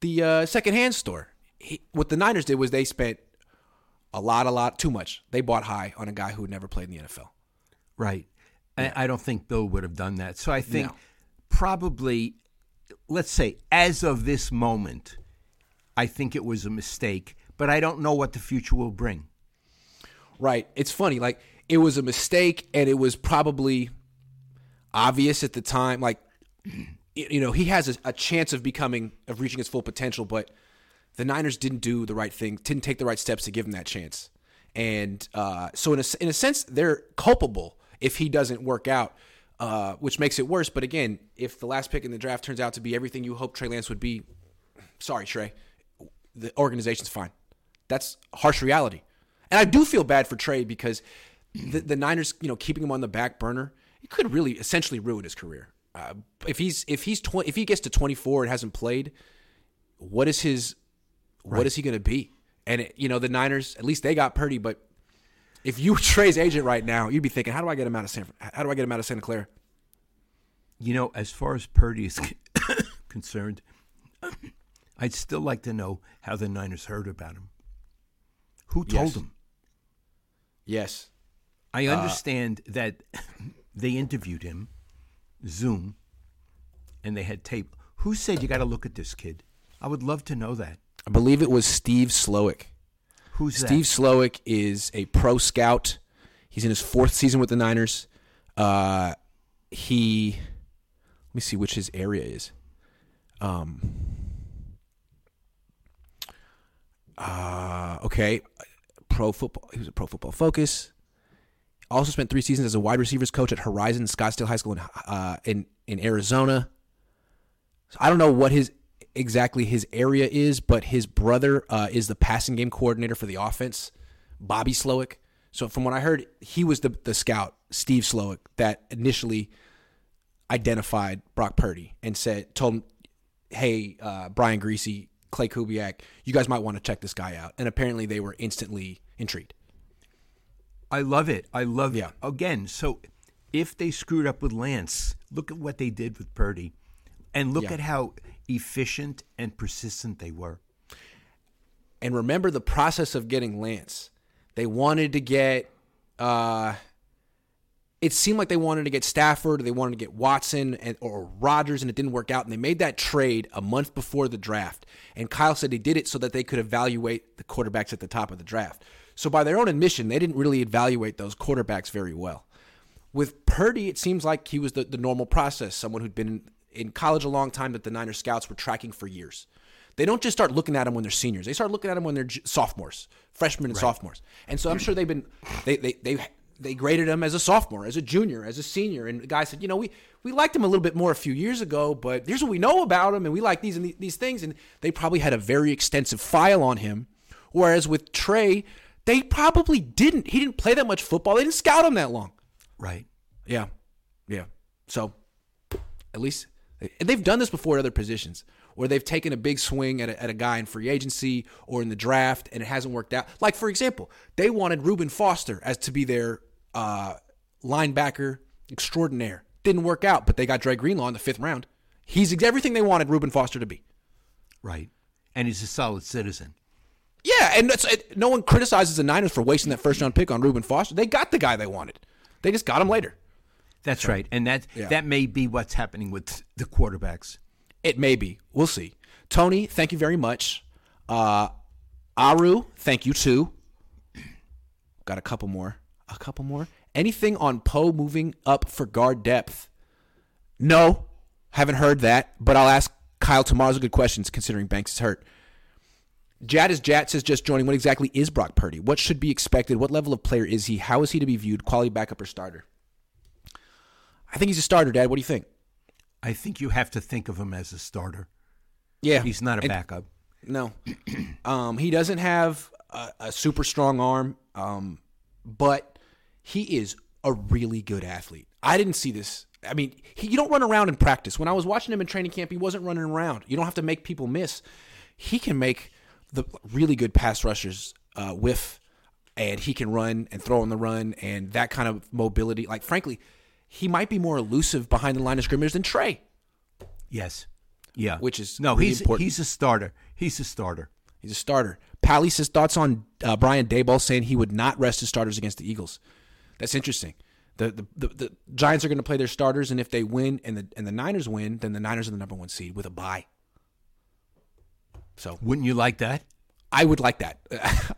the uh, secondhand store. He, what the Niners did was they spent a lot, a lot, too much. They bought high on a guy who had never played in the NFL. Right. I, I don't think Bill would have done that. So I think No. probably, let's say, as of this moment, I think it was a mistake, but I don't know what the future will bring. Right. It's funny. Like it was a mistake, and it was probably obvious at the time. Like you know, he has a, a chance of becoming of reaching his full potential, but the Niners didn't do the right thing, didn't take the right steps to give him that chance, and uh, so in a in a sense, they're culpable if he doesn't work out. Uh, which makes it worse. But again, if the last pick in the draft turns out to be everything you hope Trey Lance would be, sorry, Trey, the organization's fine. That's harsh reality. And I do feel bad for Trey because the, the Niners, you know, keeping him on the back burner, it could really essentially ruin his career. Uh, if he's if he's tw- if he gets to 24 and hasn't played, what is his what is he going to be? And it, you know, the Niners, at least they got Purdy, but if you were Trey's agent right now, you'd be thinking, how do I get him out of San how do I get him out of Santa Clara? You know, as far as Purdy is concerned, I'd still like to know how the Niners heard about him. Who told Yes. them? Yes. I understand that they interviewed him, Zoom, and they had tape. Who said you got to look at this kid? I would love to know that. I believe it was Steve Slowik. Who's Steve Slowik is a pro scout. He's in his fourth season with the Niners. Uh, he, let me see which his area is. Um, uh, okay, pro football. He was a pro football focus. Also spent three seasons as a wide receivers coach at Horizon Scottsdale High School in uh, in in Arizona. So I don't know what his exactly his area is, but his brother uh, is the passing game coordinator for the offense, Bobby Slowik. So from what I heard, he was the the scout, Steve Slowik, that initially identified Brock Purdy and said told him, "Hey, uh, Brian Griese, Klay Kubiak, you guys might want to check this guy out." And apparently, they were instantly intrigued. I love it. I love Yeah. Again, so if they screwed up with Lance, look at what they did with Purdy, and look Yeah. at how efficient and persistent they were. And remember the process of getting Lance. They wanted to get. Uh, it seemed like they wanted to get Stafford, or they wanted to get Watson and or Rodgers, and it didn't work out. And they made that trade a month before the draft. And Kyle said they did it so that they could evaluate the quarterbacks at the top of the draft. So by their own admission, they didn't really evaluate those quarterbacks very well. With Purdy, it seems like he was the, the normal process, someone who'd been in, in college a long time that the Niners scouts were tracking for years. They don't just start looking at him when they're seniors. They start looking at him when they're j- sophomores, freshmen and sophomores. And so I'm sure they've been they they they they graded him as a sophomore, as a junior, as a senior. And the guy said, you know, we we liked him a little bit more a few years ago, but here's what we know about him, and we like these and these things. And they probably had a very extensive file on him. Whereas with Trey, they probably didn't. He didn't play that much football. They didn't scout him that long. Right. Yeah, yeah. So at least and they've done this before at other positions where they've taken a big swing at a, at a guy in free agency or in the draft and it hasn't worked out. Like for example, they wanted Reuben Foster as to be their uh, linebacker extraordinaire. Didn't work out, but they got Dre Greenlaw in the fifth round. He's everything they wanted Reuben Foster to be. Right. And he's a solid citizen. Yeah, and it, no one criticizes the Niners for wasting that first round pick on Reuben Foster. They got the guy they wanted. They just got him later. That's right. And that Yeah. that may be what's happening with the quarterbacks. It may be. We'll see. Tony, thank you very much. Uh, Aru, thank you too. Got a couple more. A couple more. Anything on Poe moving up for guard depth? No, haven't heard that. But I'll ask Kyle tomorrow's a good questions considering Banks is hurt. Jad is Jat says just joining. What exactly is Brock Purdy? What should be expected? What level of player is he? How is he to be viewed? Quality backup or starter? I think he's a starter, Dad. What do you think? I think you have to think of him as a starter. Yeah, He's not a And- backup. No, um, he doesn't have a, a super strong arm, um, but he is a really good athlete. I didn't see this. I mean, he, you don't run around in practice. When I was watching him in training camp, he wasn't running around. You don't have to make people miss. He can make the really good pass rushers uh, whiff, and he can run and throw on the run and that kind of mobility. Like, frankly, he might be more elusive behind the line of scrimmage than Trey. Yes. Yeah. Which is no, really he's important. he's a starter. He's a starter. He's a starter. Pally says thoughts on uh, Brian Daboll saying he would not rest his starters against the Eagles. That's interesting. The the, the, the Giants are going to play their starters, and if they win and the and the Niners win, then the Niners are the number one seed with a bye. So Wouldn't you like that? I would like that.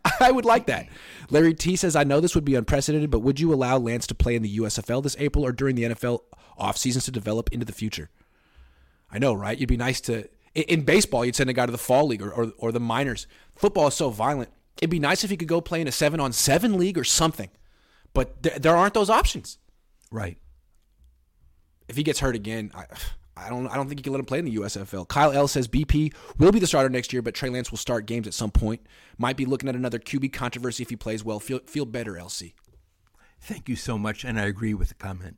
I would like that. Larry T says, I know this would be unprecedented, but would you allow Lance to play in the USFL this April or during the NFL off seasons to develop into the future? I know, right? You'd be nice to. In, baseball, you'd send a guy to the fall league or, or, or the minors. Football is so violent. It'd be nice if he could go play in a seven on seven league or something. But th- there aren't those options. Right. If he gets hurt again, I, I don't. I don't think you can let him play in the USFL. Kyle L says BP will be the starter next year, but Trey Lance will start games at some point. Might be looking at another QB controversy if he plays well. Feel feel better, LC. Thank you so much, and I agree with the comment.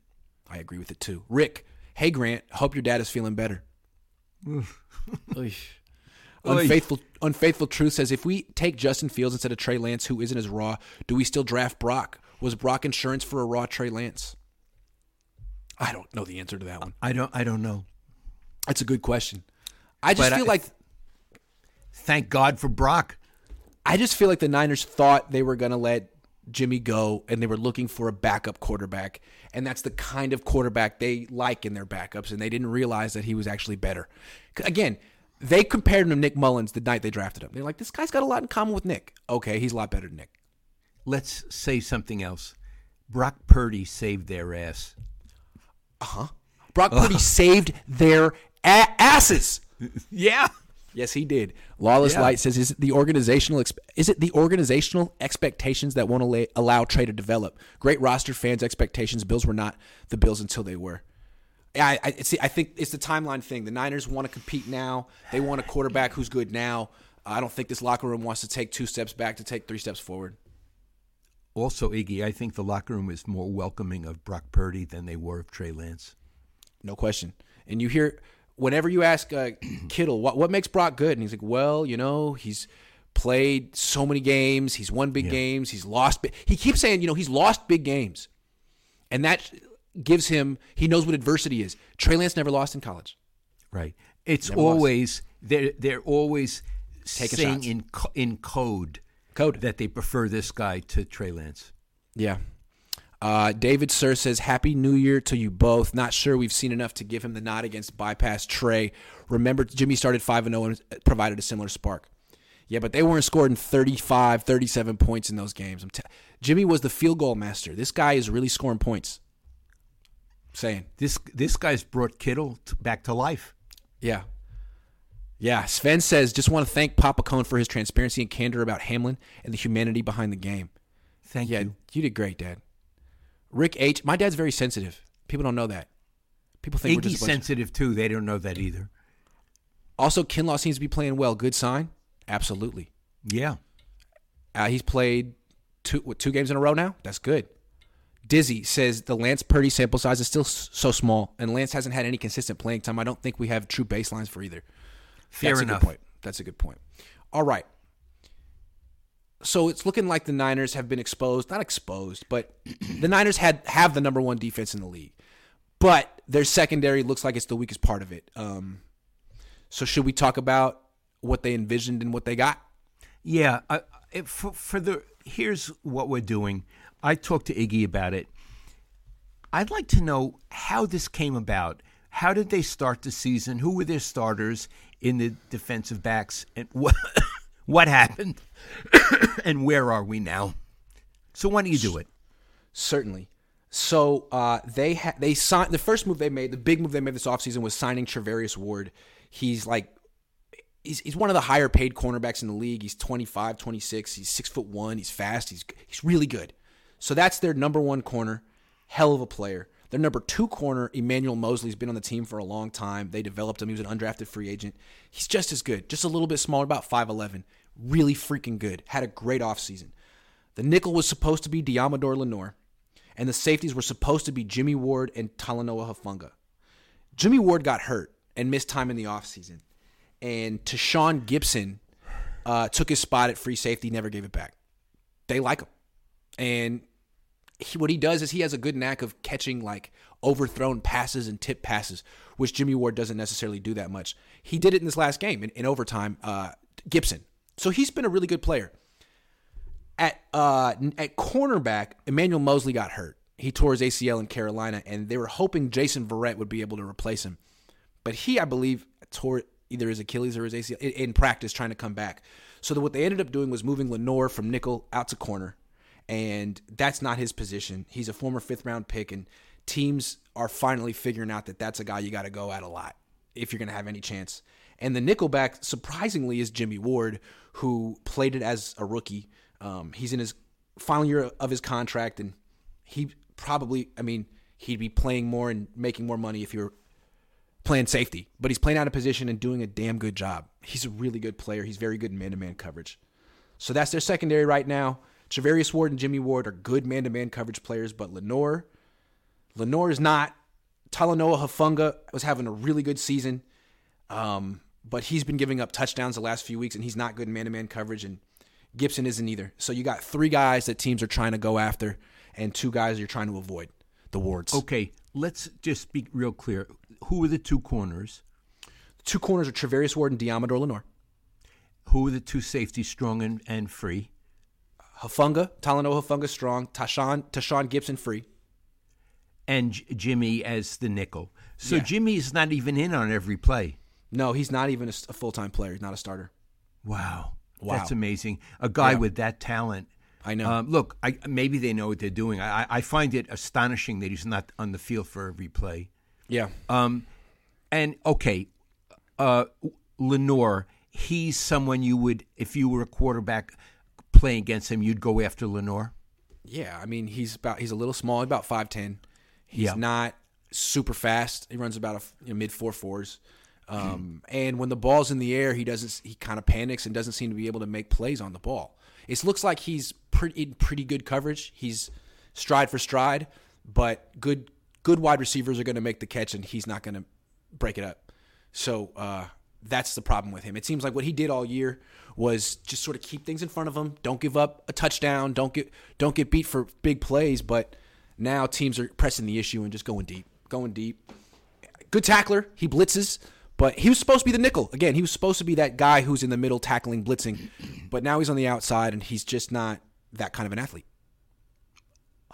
I agree with it too. Rick, hey Grant, hope your dad is feeling better. Unfaithful Unfaithful Truth says if we take Justin Fields instead of Trey Lance, who isn't as raw, do we still draft Brock? Was Brock insurance for a raw Trey Lance? I don't know the answer to that one. I don't. I don't know. That's a good question. I just But feel I- like Thank God for Brock. I just feel like the Niners thought they were going to let Jimmy go and they were looking for a backup quarterback. And that's the kind of quarterback they like in their backups. And they didn't realize that he was actually better. Again, they compared him to Nick Mullens the night they drafted him. They're like, this guy's got a lot in common with Nick. Okay, he's a lot better than Nick. Let's say something else. Brock Purdy saved their ass. Uh huh. Brock Purdy saved their a- asses. Yeah. Yes, he did. Lawless Yeah. Light says, "Is it the organizational? Exp- is it the organizational expectations that won't allow, allow Trey to develop? Great roster, fans' expectations. Bills were not the Bills until they were. I, I see. I think it's the timeline thing. The Niners want to compete now. They want a quarterback who's good now. I don't think this locker room wants to take two steps back to take three steps forward. Also, Iggy, I think the locker room is more welcoming of Brock Purdy than they were of Trey Lance. No question. And you hear whenever you ask uh, Kittle what what makes Brock good, and he's like, well, you know, he's played so many games, he's won big games, he's lost. Big, he keeps saying, you know, he's lost big games, and that gives him he knows what adversity is. Trey Lance never lost in college. Right. It's Never lost. always they're they're always Taking saying shots. in in code Code. that they prefer this guy to Trey Lance. Yeah. Uh, David Sir says, Happy New Year to you both. Not sure we've seen enough to give him the nod against bypass Trey. Remember, Jimmy started 5 0 and provided a similar spark. Yeah, but they weren't scoring 35, 37 points in those games. I'm t- Jimmy was the field goal master. This guy is really scoring points. Saying. This this guy's brought Kittle t- back to life. Yeah. Yeah. Sven says, just want to thank Papa Cohn for his transparency and candor about Hamlin and the humanity behind the game. Thank Yeah, you. you did great, Dad. Rick H. My dad's very sensitive. People don't know that. People think we're Iggy's just sensitive too. They don't know that either. Also, Kinlaw seems to be playing well. Good sign. Absolutely. Yeah. Uh, he's played two what, two games in a row now. That's good. Dizzy says the Lance Purdy sample size is still so small, and Lance hasn't had any consistent playing time. I don't think we have true baselines for either. Fair That's enough. A good point. That's a good point. All right. So it's looking like the Niners have been exposed, not exposed, but the Niners had have the number one defense in the league, but their secondary looks like it's the weakest part of it. Um, so should we talk about what they envisioned and what they got? Yeah, I, I- for, for the here's what we're doing. I talked to Iggy about it. I'd like to know how this came about. How did they start the season? Who were their starters in the defensive backs, and what what happened? and where are we now? So why don't you do it? Certainly. So uh, they ha- they signed the first move they made, the big move they made this offseason was signing Charvarius Ward. He's like he's, he's one of the higher paid cornerbacks in the league. He's 25, 26. He's six foot one. He's fast. He's he's really good. So that's their number one corner. Hell of a player. Their number two corner, Emmanuel Moseley's been on the team for a long time. They developed him. He was an undrafted free agent. He's just as good, just a little bit smaller, about 5'11. Really freaking good. Had a great offseason. The nickel was supposed to be Deommodore Lenoir, and the safeties were supposed to be Jimmy Ward and Talanoa Hufanga. Jimmy Ward got hurt and missed time in the offseason. And Tashaun Gipson uh, took his spot at free safety, never gave it back. They like him. And he, what he does is he has a good knack of catching like overthrown passes and tip passes, which Jimmy Ward doesn't necessarily do that much. He did it in this last game in, in overtime, uh, Gipson. So he's been a really good player. At uh, at cornerback, Emmanuel Moseley got hurt. He tore his ACL in Carolina, and they were hoping Jason Verrett would be able to replace him. But he, I believe, tore either his Achilles or his ACL in, in practice trying to come back. So what they ended up doing was moving Lenoir from nickel out to corner, and that's not his position. He's a former fifth round pick, and teams are finally figuring out that that's a guy you got to go at a lot if you're going to have any chance. And the nickelback, surprisingly, is Jimmy Ward, who played it as a rookie. Um, he's in his final year of his contract, and he probably, I mean, he'd be playing more and making more money if were playing safety. But he's playing out of position and doing a damn good job. He's a really good player. He's very good in man to man coverage. So that's their secondary right now. Charvarius Ward and Jimmy Ward are good man to man coverage players, but Lenoir, Lenoir is not. Talanoa Hufanga was having a really good season, um, but he's been giving up touchdowns the last few weeks, and he's not good in man to man coverage. And Gipson isn't either. So you got three guys that teams are trying to go after, and two guys you're trying to avoid. The wards. Okay, let's just be real clear. Who are the two corners? The Two corners are Charvarius Ward and Deommodore Lenoir. Who are the two safeties, strong and, and free? Hufanga, Talanoa Hufanga strong, Tashaun Tashaun Gipson free. And J- Jimmy as the nickel. So Yeah. Jimmy is not even in on every play. No, he's not even a, full time player. He's not a starter. Wow. Wow. That's amazing. A guy Yeah. with that talent. I know. Um, look, I, maybe they know what they're doing. I, I- I find it astonishing that he's not on the field for every play. Yeah. Um, and okay, uh, Lenoir, he's someone you would, if you were a quarterback playing against him, you'd go after Lenoir. Yeah, I mean he's about he's a little small, about five ten. He's Yeah. not super fast. He runs about a you know, mid four fours. Um, and when the ball's in the air, he doesn't. He kind of panics and doesn't seem to be able to make plays on the ball. It looks like he's pretty in pretty good coverage. He's stride for stride, but good good wide receivers are going to make the catch, and he's not going to break it up. So uh, that's the problem with him. It seems like what he did all year was just sort of keep things in front of him. Don't give up a touchdown. Don't get don't get beat for big plays. But now teams are pressing the issue and just going deep, going deep. Good tackler. He blitzes, but he was supposed to be the nickel. Again, he was supposed to be that guy who's in the middle tackling, blitzing. But now he's on the outside, and he's just not that kind of an athlete.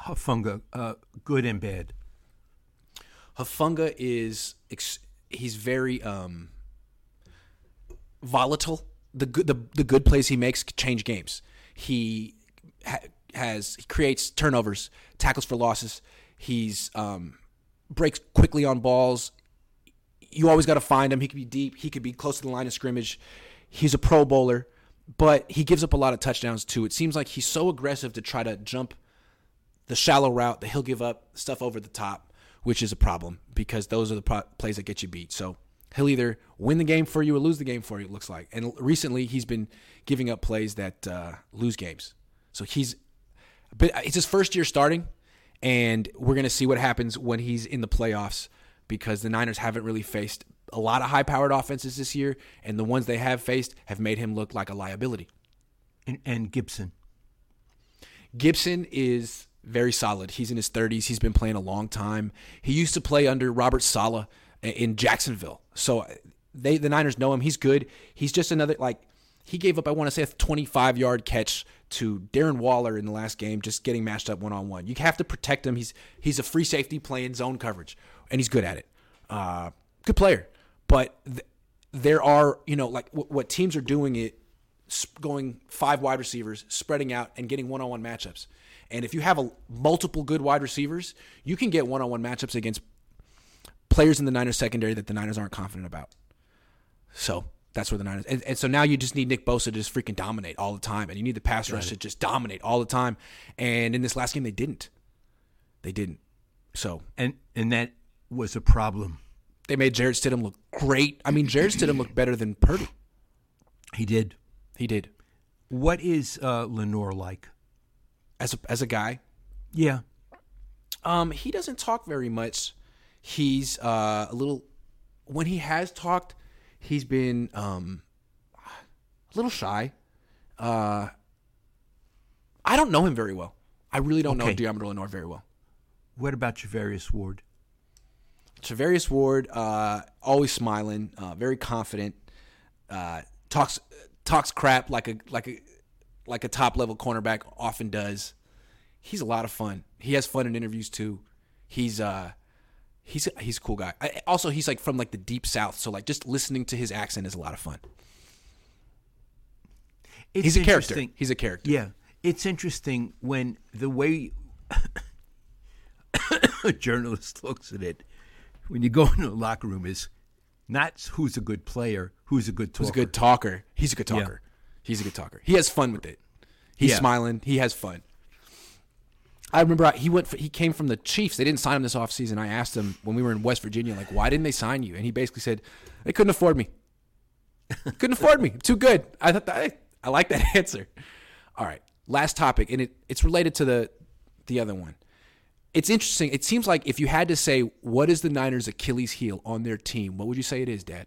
Hufanga, uh, good and bad. Hufanga is ex- he's very um, volatile. The good the, the good plays he makes change games. He ha- has he creates turnovers, tackles for losses. He's um, breaks quickly on balls. You always got to find him. He could be deep. He could be close to the line of scrimmage. He's a Pro Bowler, but he gives up a lot of touchdowns too. It seems like he's so aggressive to try to jump the shallow route that he'll give up stuff over the top, which is a problem because those are the pro- plays that get you beat. So he'll either win the game for you or lose the game for you. It looks like, and recently he's been giving up plays that uh, lose games. So he's, but it's his first year starting, and we're gonna see what happens when he's in the playoffs because the Niners haven't really faced a lot of high-powered offenses this year, and the ones they have faced have made him look like a liability. And, and Gipson. Gipson is very solid. He's in his 30s. He's been playing a long time. He used to play under Robert Saleh in Jacksonville. So they the Niners know him. He's good. He's just another like he gave up I want to say a 25 yard catch to Darren Waller in the last game just getting matched up one on one. You have to protect him. He's he's a free safety playing zone coverage and he's good at it. Uh, good player. But th- there are, you know, like w- what teams are doing it going five wide receivers, spreading out and getting one-on-one matchups. And if you have a, multiple good wide receivers, you can get one-on-one matchups against players in the Niners secondary that the Niners aren't confident about. So that's where the Niners. And, and so now you just need Nick Bosa to just freaking dominate all the time, and you need the pass rush to just dominate all the time. And in this last game, they didn't. They didn't. So And and that was a problem. they made Jarrett Stidham look great. I mean, Jarrett Stidham looked better than Purdy. He did. He did What is uh, Lenoir like? as a, as a guy. Yeah. Um, he doesn't talk very much. He's uh, a little. When he has talked, he's been um, a little shy. Uh, I don't know him very well. I really don't know Okay. Deommodore Lenoir very well. What about Charvarius Ward? Charvarius Ward, uh, always smiling, uh, very confident, uh, talks talks crap like a like a like a top level cornerback often does. He's a lot of fun. He has fun in interviews too. He's uh he's he's a cool guy. I, also, he's like from like the deep south, so like just listening to his accent is a lot of fun. It's He's a character. He's a character. Yeah, it's interesting when the way a journalist looks at it when you go into a locker room is not who's a good player, who's a good talker. He's a good talker. He's a good talker. He's a good talker. He has fun with it. He's Yeah. smiling. He has fun. I remember I- he went. For, he came from the Chiefs. They didn't sign him this offseason. I asked him when we were in West Virginia, like, why didn't they sign you? And he basically said they couldn't afford me. couldn't afford me. Too good. I thought that, I, I like that answer. All right, last topic, and it, it's related to the the other one. It's interesting. It seems like if you had to say what is the Niners' Achilles heel on their team, what would you say it is, Dad?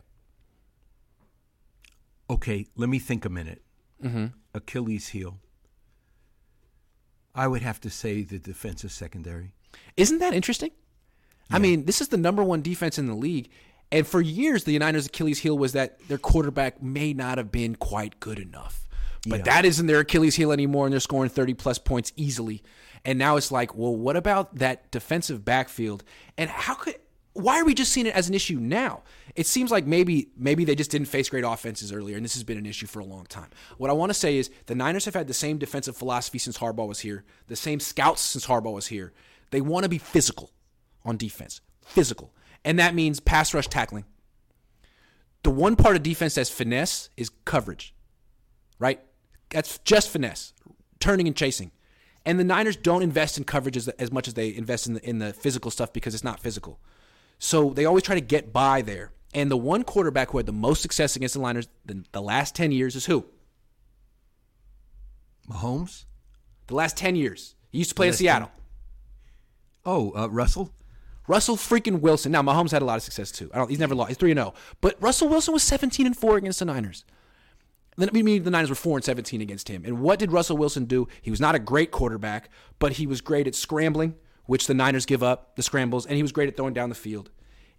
Okay, let me think a minute. Mm-hmm. Achilles heel. I would have to say the defensive secondary. Isn't that interesting? I mean, this is the number one defense in the league. And for years, the Niners' Achilles heel was that their quarterback may not have been quite good enough. But Yeah. that isn't their Achilles heel anymore, and they're scoring 30 plus points easily. And now it's like, well, what about that defensive backfield? And how could why are we just seeing it as an issue now? It seems like maybe maybe they just didn't face great offenses earlier, and this has been an issue for a long time. What I want to say is the Niners have had the same defensive philosophy since Harbaugh was here, the same scouts since Harbaugh was here. They want to be physical on defense, physical, and that means pass rush tackling. The one part of defense that's finesse is coverage, right? That's just finesse, turning and chasing. And the Niners don't invest in coverage as, as much as they invest in the, in the physical stuff because it's not physical. So they always try to get by there. And the one quarterback who had the most success against the Niners the, the last 10 years is who? Mahomes? The last 10 years. He used to play in Seattle. Oh, uh, Russell? Russell freaking Wilson. Now Mahomes had a lot of success too. I don't. He's never lost. He's three and zero. But Russell Wilson was seventeen and four against the Niners. Then I mean the Niners were four and seventeen against him. And what did Russell Wilson do? He was not a great quarterback, but he was great at scrambling, which the Niners give up the scrambles, and he was great at throwing down the field.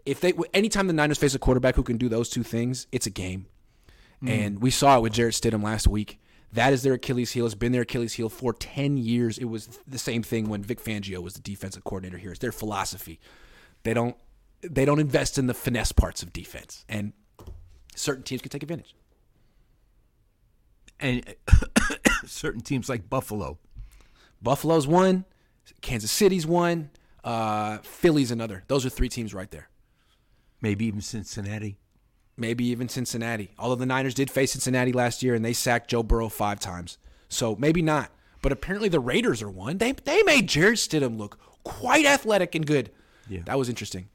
If they anytime the Niners face a quarterback who can do those two things, it's a game. Mm. And we saw it with Jarrett Stidham last week. That is their Achilles heel. It's been their Achilles heel for 10 years. It was the same thing when Vic Fangio was the defensive coordinator here. It's their philosophy. They don't they don't invest in the finesse parts of defense. And certain teams can take advantage. And certain teams like Buffalo. Buffalo's won, Kansas City's one. Uh, Philly's another. Those are three teams right there. Maybe even Cincinnati. Maybe even Cincinnati. Although the Niners did face Cincinnati last year and they sacked Joe Burrow five times. So maybe not. But apparently the Raiders are one. They they made Jarrett Stidham look quite athletic and good. Yeah. That was interesting.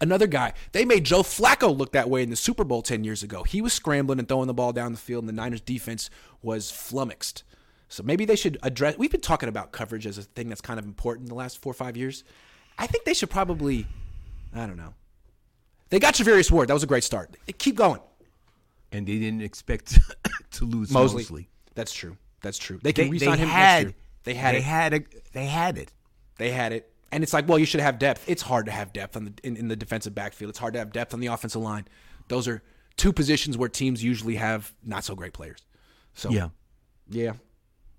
Another guy, they made Joe Flacco look that way in the Super Bowl 10 years ago. He was scrambling and throwing the ball down the field, and the Niners defense was flummoxed. So maybe they should address. We've been talking about coverage as a thing that's kind of important the last four or five years. I think they should probably, I don't know. They got Charvarius Ward. That was a great start. Keep going. And they didn't expect to lose Moseley. Moseley. That's true. That's true. They can They, re-sign they him had, next year. They had they it. had a, they had it. They had it. And it's like, well, you should have depth. It's hard to have depth on the in, in the defensive backfield. It's hard to have depth on the offensive line. Those are two positions where teams usually have not so great players. So Yeah. yeah.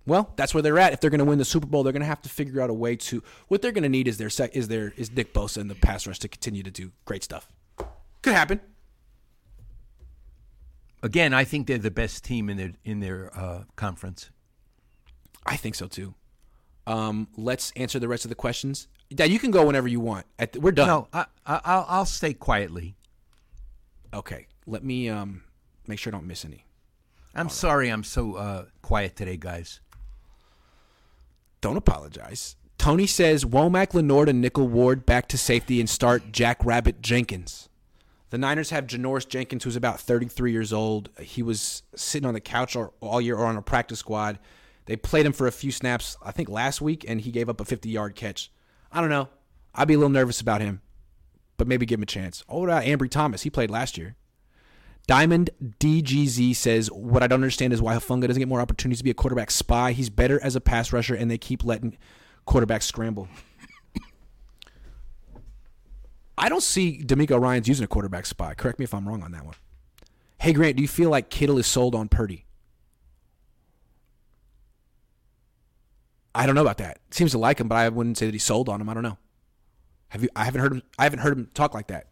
Well, that's where they're at. If they're going to win the Super Bowl, they're going to have to figure out a way to. What they're going to need is their sec, is their is Nick Bosa and the pass rush to continue to do great stuff. Could happen. Again, I think they're the best team in their in their uh, conference. I think so too. Um, let's answer the rest of the questions. Dad, you can go whenever you want. At the, we're done. No, I, I, I'll, I'll stay quietly. Okay. Let me um make sure I don't miss any. I'm sorry I'm so uh, quiet today, guys. Don't apologize. Tony says Womack, Lenoir, and Nickel Ward back to safety and start Jack Rabbit Jenkins. The Niners have Janoris Jenkins, who's about 33 years old. He was sitting on the couch all, year or on a practice squad. They played him for a few snaps, I think last week, and he gave up a 50 yard catch. I don't know. I'd be a little nervous about him, but maybe give him a chance. Oh, uh, what about Ambry Thomas? He played last year. Diamond DGZ says, What I don't understand is why Hufanga doesn't get more opportunities to be a quarterback spy. He's better as a pass rusher, and they keep letting quarterbacks scramble. I don't see DeMeco Ryans using a quarterback spy. Correct me if I'm wrong on that one. Hey, Grant, do you feel like Kittle is sold on Purdy? I don't know about that. Seems to like him, but I wouldn't say that he's sold on him. I don't know. Have you? I haven't heard him. I haven't heard him talk like that.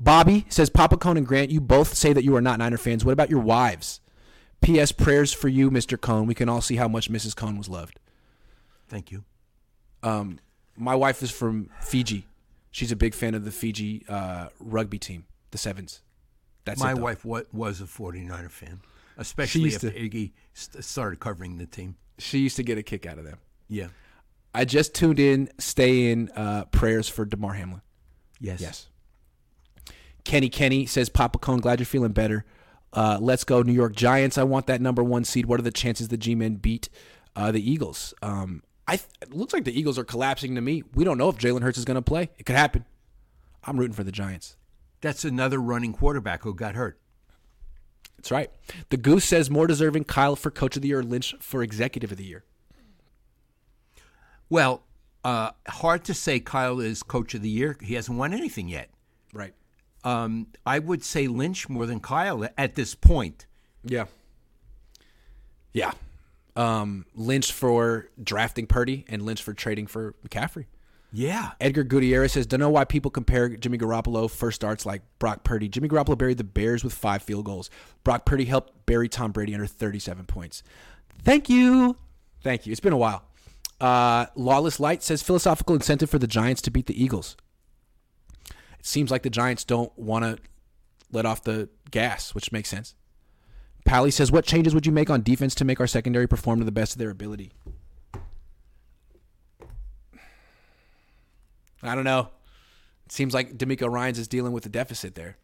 Bobby says, Papa Cohn and Grant, you both say that you are not Niner fans. What about your wives? P.S. Prayers for you, Mr. Cohn. We can all see how much Mrs. Cohn was loved. Thank you. Um, my wife is from Fiji. She's a big fan of the Fiji uh, rugby team, the Sevens. That's My it, wife wa- was a 49er fan, especially if to- Iggy st- started covering the team. She used to get a kick out of them. Yeah. I just tuned in. Stay in. Uh, prayers for Damar Hamlin. Yes. Yes. Kenny Kenny says, Papa Cohn, glad you're feeling better. Uh, let's go, New York Giants. I want that number one seed. What are the chances the G Men beat uh, the Eagles? Um, I th- it looks like the Eagles are collapsing to me. We don't know if Jalen Hurts is going to play. It could happen. I'm rooting for the Giants. That's another running quarterback who got hurt. That's right. The Goose says more deserving Kyle for Coach of the Year, Lynch for Executive of the Year. Well, uh, hard to say Kyle is coach of the year. He hasn't won anything yet. Right. Um, I would say Lynch more than Kyle at this point. Yeah. Yeah. Um, Lynch for drafting Purdy and Lynch for trading for McCaffrey. Yeah. Edgar Gutierrez says, "Don't know why people compare Jimmy Garoppolo first starts like Brock Purdy. Jimmy Garoppolo buried the Bears with five field goals. Brock Purdy helped bury Tom Brady under 37 points. Thank you, thank you. It's been a while." Uh, Lawless Light says, "Philosophical incentive for the Giants to beat the Eagles. It seems like the Giants don't want to let off the gas, which makes sense." Pally says, "What changes would you make on defense to make our secondary perform to the best of their ability?" I don't know. It seems like DeMeco Ryans is dealing with a deficit there.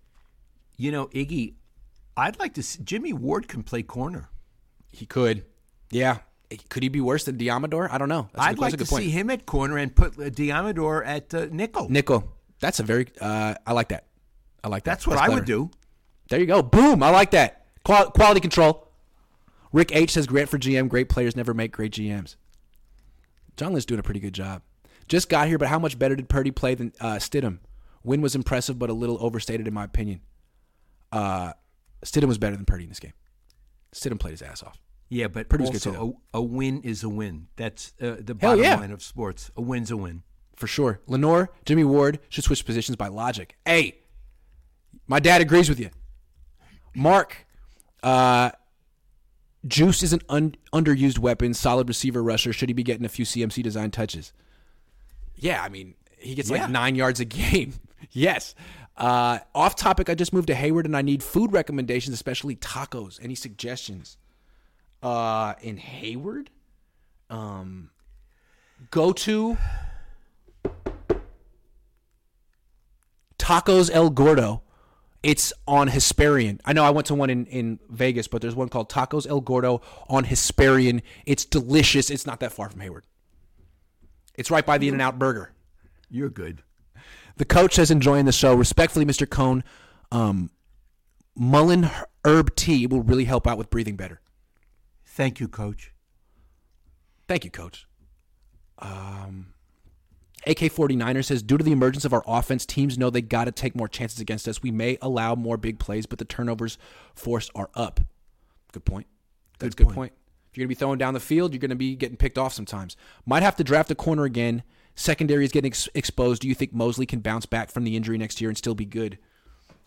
You know, Iggy, I'd like to see Jimmy Ward can play corner. He could. Yeah. Could he be worse than Deommodore? I don't know. That's I'd good- like to point. see him at corner and put uh, Deommodore at uh, nickel. Nickel. That's a very. Uh, I like that. I like that. That's what I would do. There you go. Boom. I like that. Qual- quality control. Rick H says Grant for GM. Great players never make great GMs. John Lynch's doing a pretty good job. Just got here, but how much better did Purdy play than uh, Stidham? Win was impressive, but a little overstated in my opinion. Uh, Stidham was better than Purdy in this game. Stidham played his ass off. Yeah, but Purdy's good also too, a, a win is a win. That's uh, the Hell bottom yeah. line of sports. A win's a win. For sure. Lenoir, Jimmy Ward should switch positions by logic. Hey, my dad agrees with you. Mark, uh, Juice is an un- underused weapon, solid receiver rusher. Should he be getting a few CMC design touches? Yeah, I mean, he gets Yeah. like nine yards a game. yes. Uh, off topic, I just moved to Hayward and I need food recommendations, especially tacos. Any suggestions? Uh, in Hayward? Um, go to Tacos El Gordo. It's on Hesperian. I know I went to one in, in Vegas, but there's one called Tacos El Gordo on Hesperian. It's delicious. It's not that far from Hayward. It's right by the In N Out Burger. You're good. The coach says enjoying the show. Respectfully, Mr. Cohn, um, Mullein herb tea will really help out with breathing better. Thank you, Coach. Thank you, coach. Um, AK49er says, due to the emergence of our offense, teams know they got to take more chances against us. We may allow more big plays, but the turnovers forced are up. Good point. That's a Good good point. point. If you're going to be throwing down the field, you're going to be getting picked off sometimes. Might have to draft a corner again. Secondary is getting ex- exposed. Do you think Moseley can bounce back from the injury next year and still be good?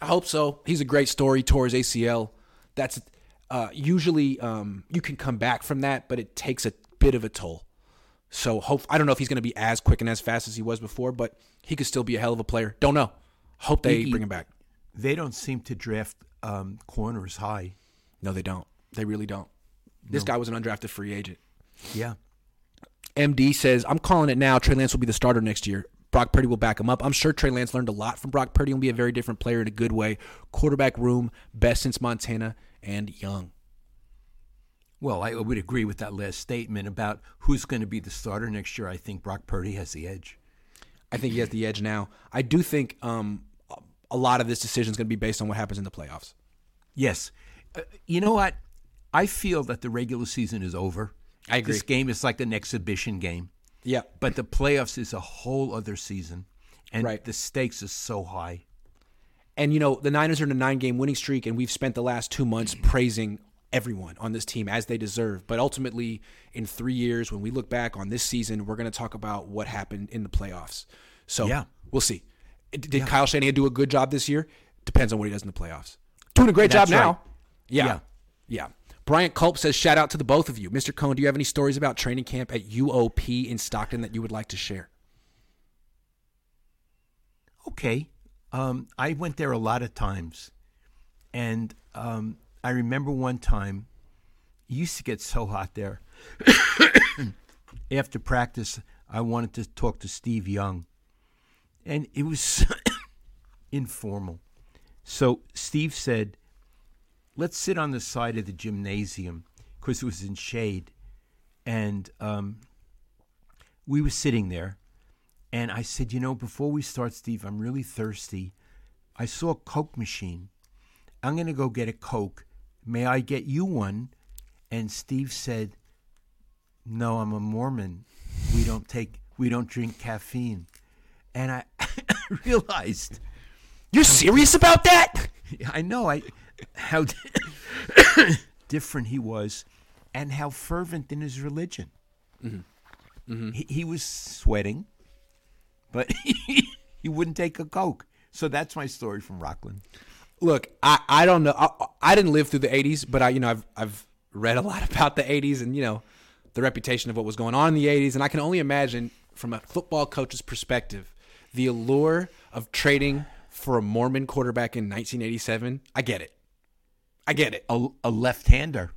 I hope so. He's a great story. Tore his ACL. That's uh, usually um, you can come back from that, but it takes a bit of a toll. So hope I don't know if he's going to be as quick and as fast as he was before, but he could still be a hell of a player. Don't know. Hope they Iggy- bring him back. They don't seem to draft um, corners high. No, they don't. They really don't. This guy was an undrafted free agent. Yeah. MD says, I'm calling it now. Trey Lance will be the starter next year. Brock Purdy will back him up. I'm sure Trey Lance learned a lot from Brock Purdy and will be a very different player in a good way. Quarterback room, best since Montana, and young. Well, I would agree with that last statement about who's going to be the starter next year. I think Brock Purdy has the edge. I think he has the edge now. I do think um, a lot of this decision is going to be based on what happens in the playoffs. Yes. Uh, you know what? I feel that the regular season is over. I agree. This game is like an exhibition game, Yeah. but the playoffs is a whole other season, and Right. the stakes are so high. And you know, the Niners are in a nine-game winning streak, and we've spent the last two months praising everyone on this team as they deserve. But ultimately, in three years, when we look back on this season, we're going to talk about what happened in the playoffs. So Yeah. we'll see. Did did Kyle Shanahan do a good job this year? Depends on what he does in the playoffs. Doing a great That's job now. right. Yeah. Yeah. yeah. Bryant Culp says, shout out to the both of you. Mr. Cohn, do you have any stories about training camp at UOP in Stockton that you would like to share? Okay. Um, I went there a lot of times. And um, I remember one time, it used to get so hot there. After practice, I wanted to talk to Steve Young. And it was informal. So Steve said, let's sit on the side of the gymnasium because it was in shade. And um, we were sitting there. And I said, you know, before we start, Steve, I'm really thirsty. I saw a Coke machine. I'm going to go get a Coke. May I get you one? And Steve said, no, I'm a Mormon. We don't take, we don't drink caffeine. And I realized, You're serious about that? I know I, how different he was and how fervent in his religion. Mm-hmm. Mm-hmm. He, he was sweating, but he, he wouldn't take a Coke. So that's my story from Rocklin. Look, I, I don't know. I, I didn't live through the '80s, but I you know I've I've read a lot about the '80s and you know the reputation of what was going on in the '80s, and I can only imagine from a football coach's perspective the allure of trading for a Mormon quarterback in 1987. I get it. I get it. A, a left-hander.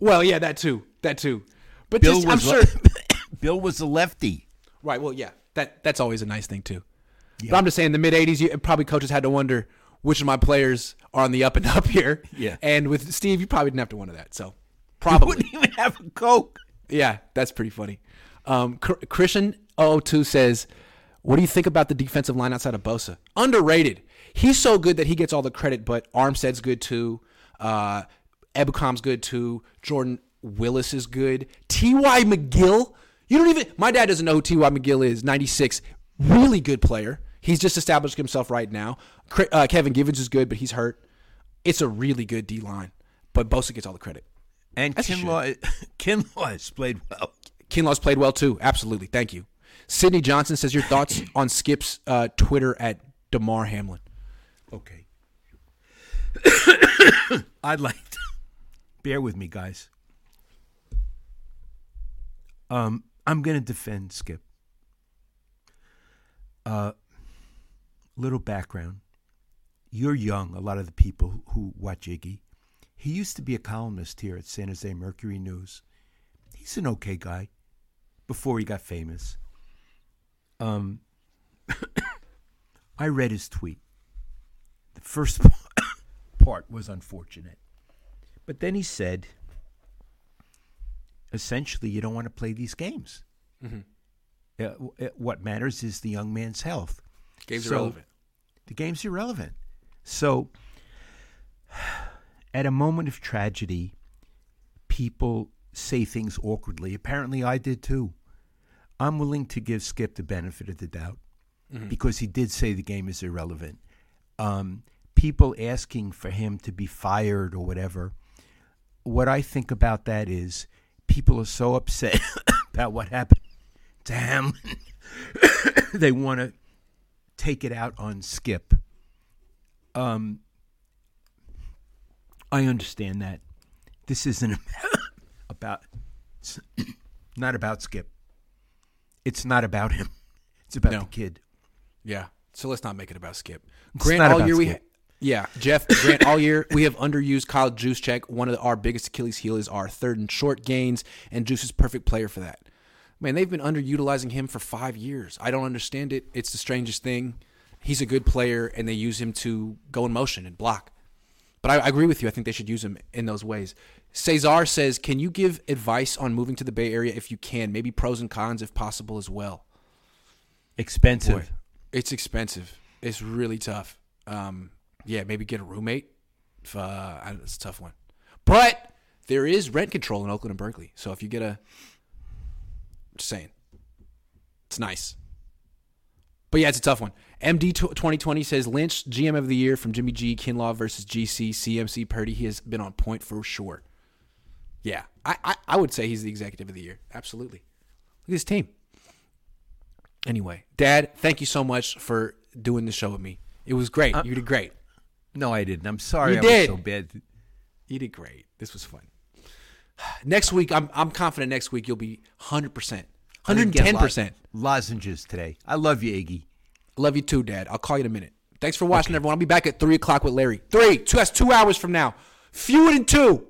Well, yeah, that too. That too. But Bill just, I'm sure. le- Bill was a lefty. Right. Well, yeah. That that's always a nice thing too. But I'm just saying, the mid '80s, you, probably coaches had to wonder which of my players are on the up and up here. Yeah. And with Steve, you probably didn't have to wonder that. So probably, wouldn't even have a Coke. yeah, that's pretty funny. Um, Chr- Christian 002 says, "What do you think about the defensive line outside of Bosa? Underrated. He's so good that he gets all the credit, but Armstead's good too. Uh, Ebukam's good too. Jordan Willis is good. T.Y. McGill. You don't even. My dad doesn't know who T.Y. McGill is. 96. Really good player. He's just established himself right now. Uh, Kevin Givens is good, but he's hurt. It's a really good D line, but Bosa gets all the credit. And Kinlaw, Kinlaw has played well. Kinlaw's played well too. Absolutely. Thank you. Sydney Johnson says your thoughts on Skip's uh, Twitter at Damar Hamlin. Okay. I'd like to bear with me, guys. Um, I'm going to defend Skip. Uh, little background. You're young, a lot of the people who watch Iggy. He used to be a columnist here at San Jose Mercury News. He's an okay guy before he got famous. Um, I read his tweet. The first part was unfortunate. But then he said, essentially, you don't want to play these games. Mm-hmm. Uh, uh, what matters is the young man's health. Game's So- irrelevant. The game's irrelevant. So, at a moment of tragedy, people say things awkwardly. Apparently, I did too. I'm willing to give Skip the benefit of the doubt because he did say the game is irrelevant. Um, people asking for him to be fired or whatever. What I think about that is people are so upset about what happened to Hamlin. they want to take it out on Skip. Um, I understand that. This isn't about, not about Skip. It's not about him. It's about No. the kid. Yeah. So let's not make it about Skip. It's Grant, not all about year we ha- yeah, Jeff, Grant, all year we have underused Kyle Juszczyk. One of the, our biggest Achilles heel is our third and short gains, and Juice is perfect player for that. Man, they've been underutilizing him for five years. I don't understand it. It's the strangest thing. He's a good player, and they use him to go in motion and block. But I, I agree with you. I think they should use him in those ways. Cesar says, "Can you give advice on moving to the Bay Area if you can? Maybe pros and cons if possible as well." Expensive. Boy, it's expensive. It's really tough. Um, yeah, maybe get a roommate. If, uh, it's a tough one. But there is rent control in Oakland and Berkeley. So if you get a, just saying, it's nice. But yeah, it's a tough one. MD 2020 says Lynch, GM of the year from Jimmy G, Kinlaw versus GC, CMC Purdy. He has been on point for sure. Yeah, I, I, I would say he's the executive of the year. Absolutely. Look at his team. Anyway, Dad, thank you so much for doing the show with me. It was great. Uh, you did great. No, I didn't. I'm sorry. You I did. was so bad. You did great. This was fun. Next week, I'm I'm confident. Next week you'll be hundred percent, I hundred didn't get ten percent. Lozenges today. I love you, Iggy. Love you too, Dad. I'll call you in a minute. Thanks for watching, everyone. I'll be back at three o'clock with Larry. Three. Two. That's two hours from now. Fewer than two.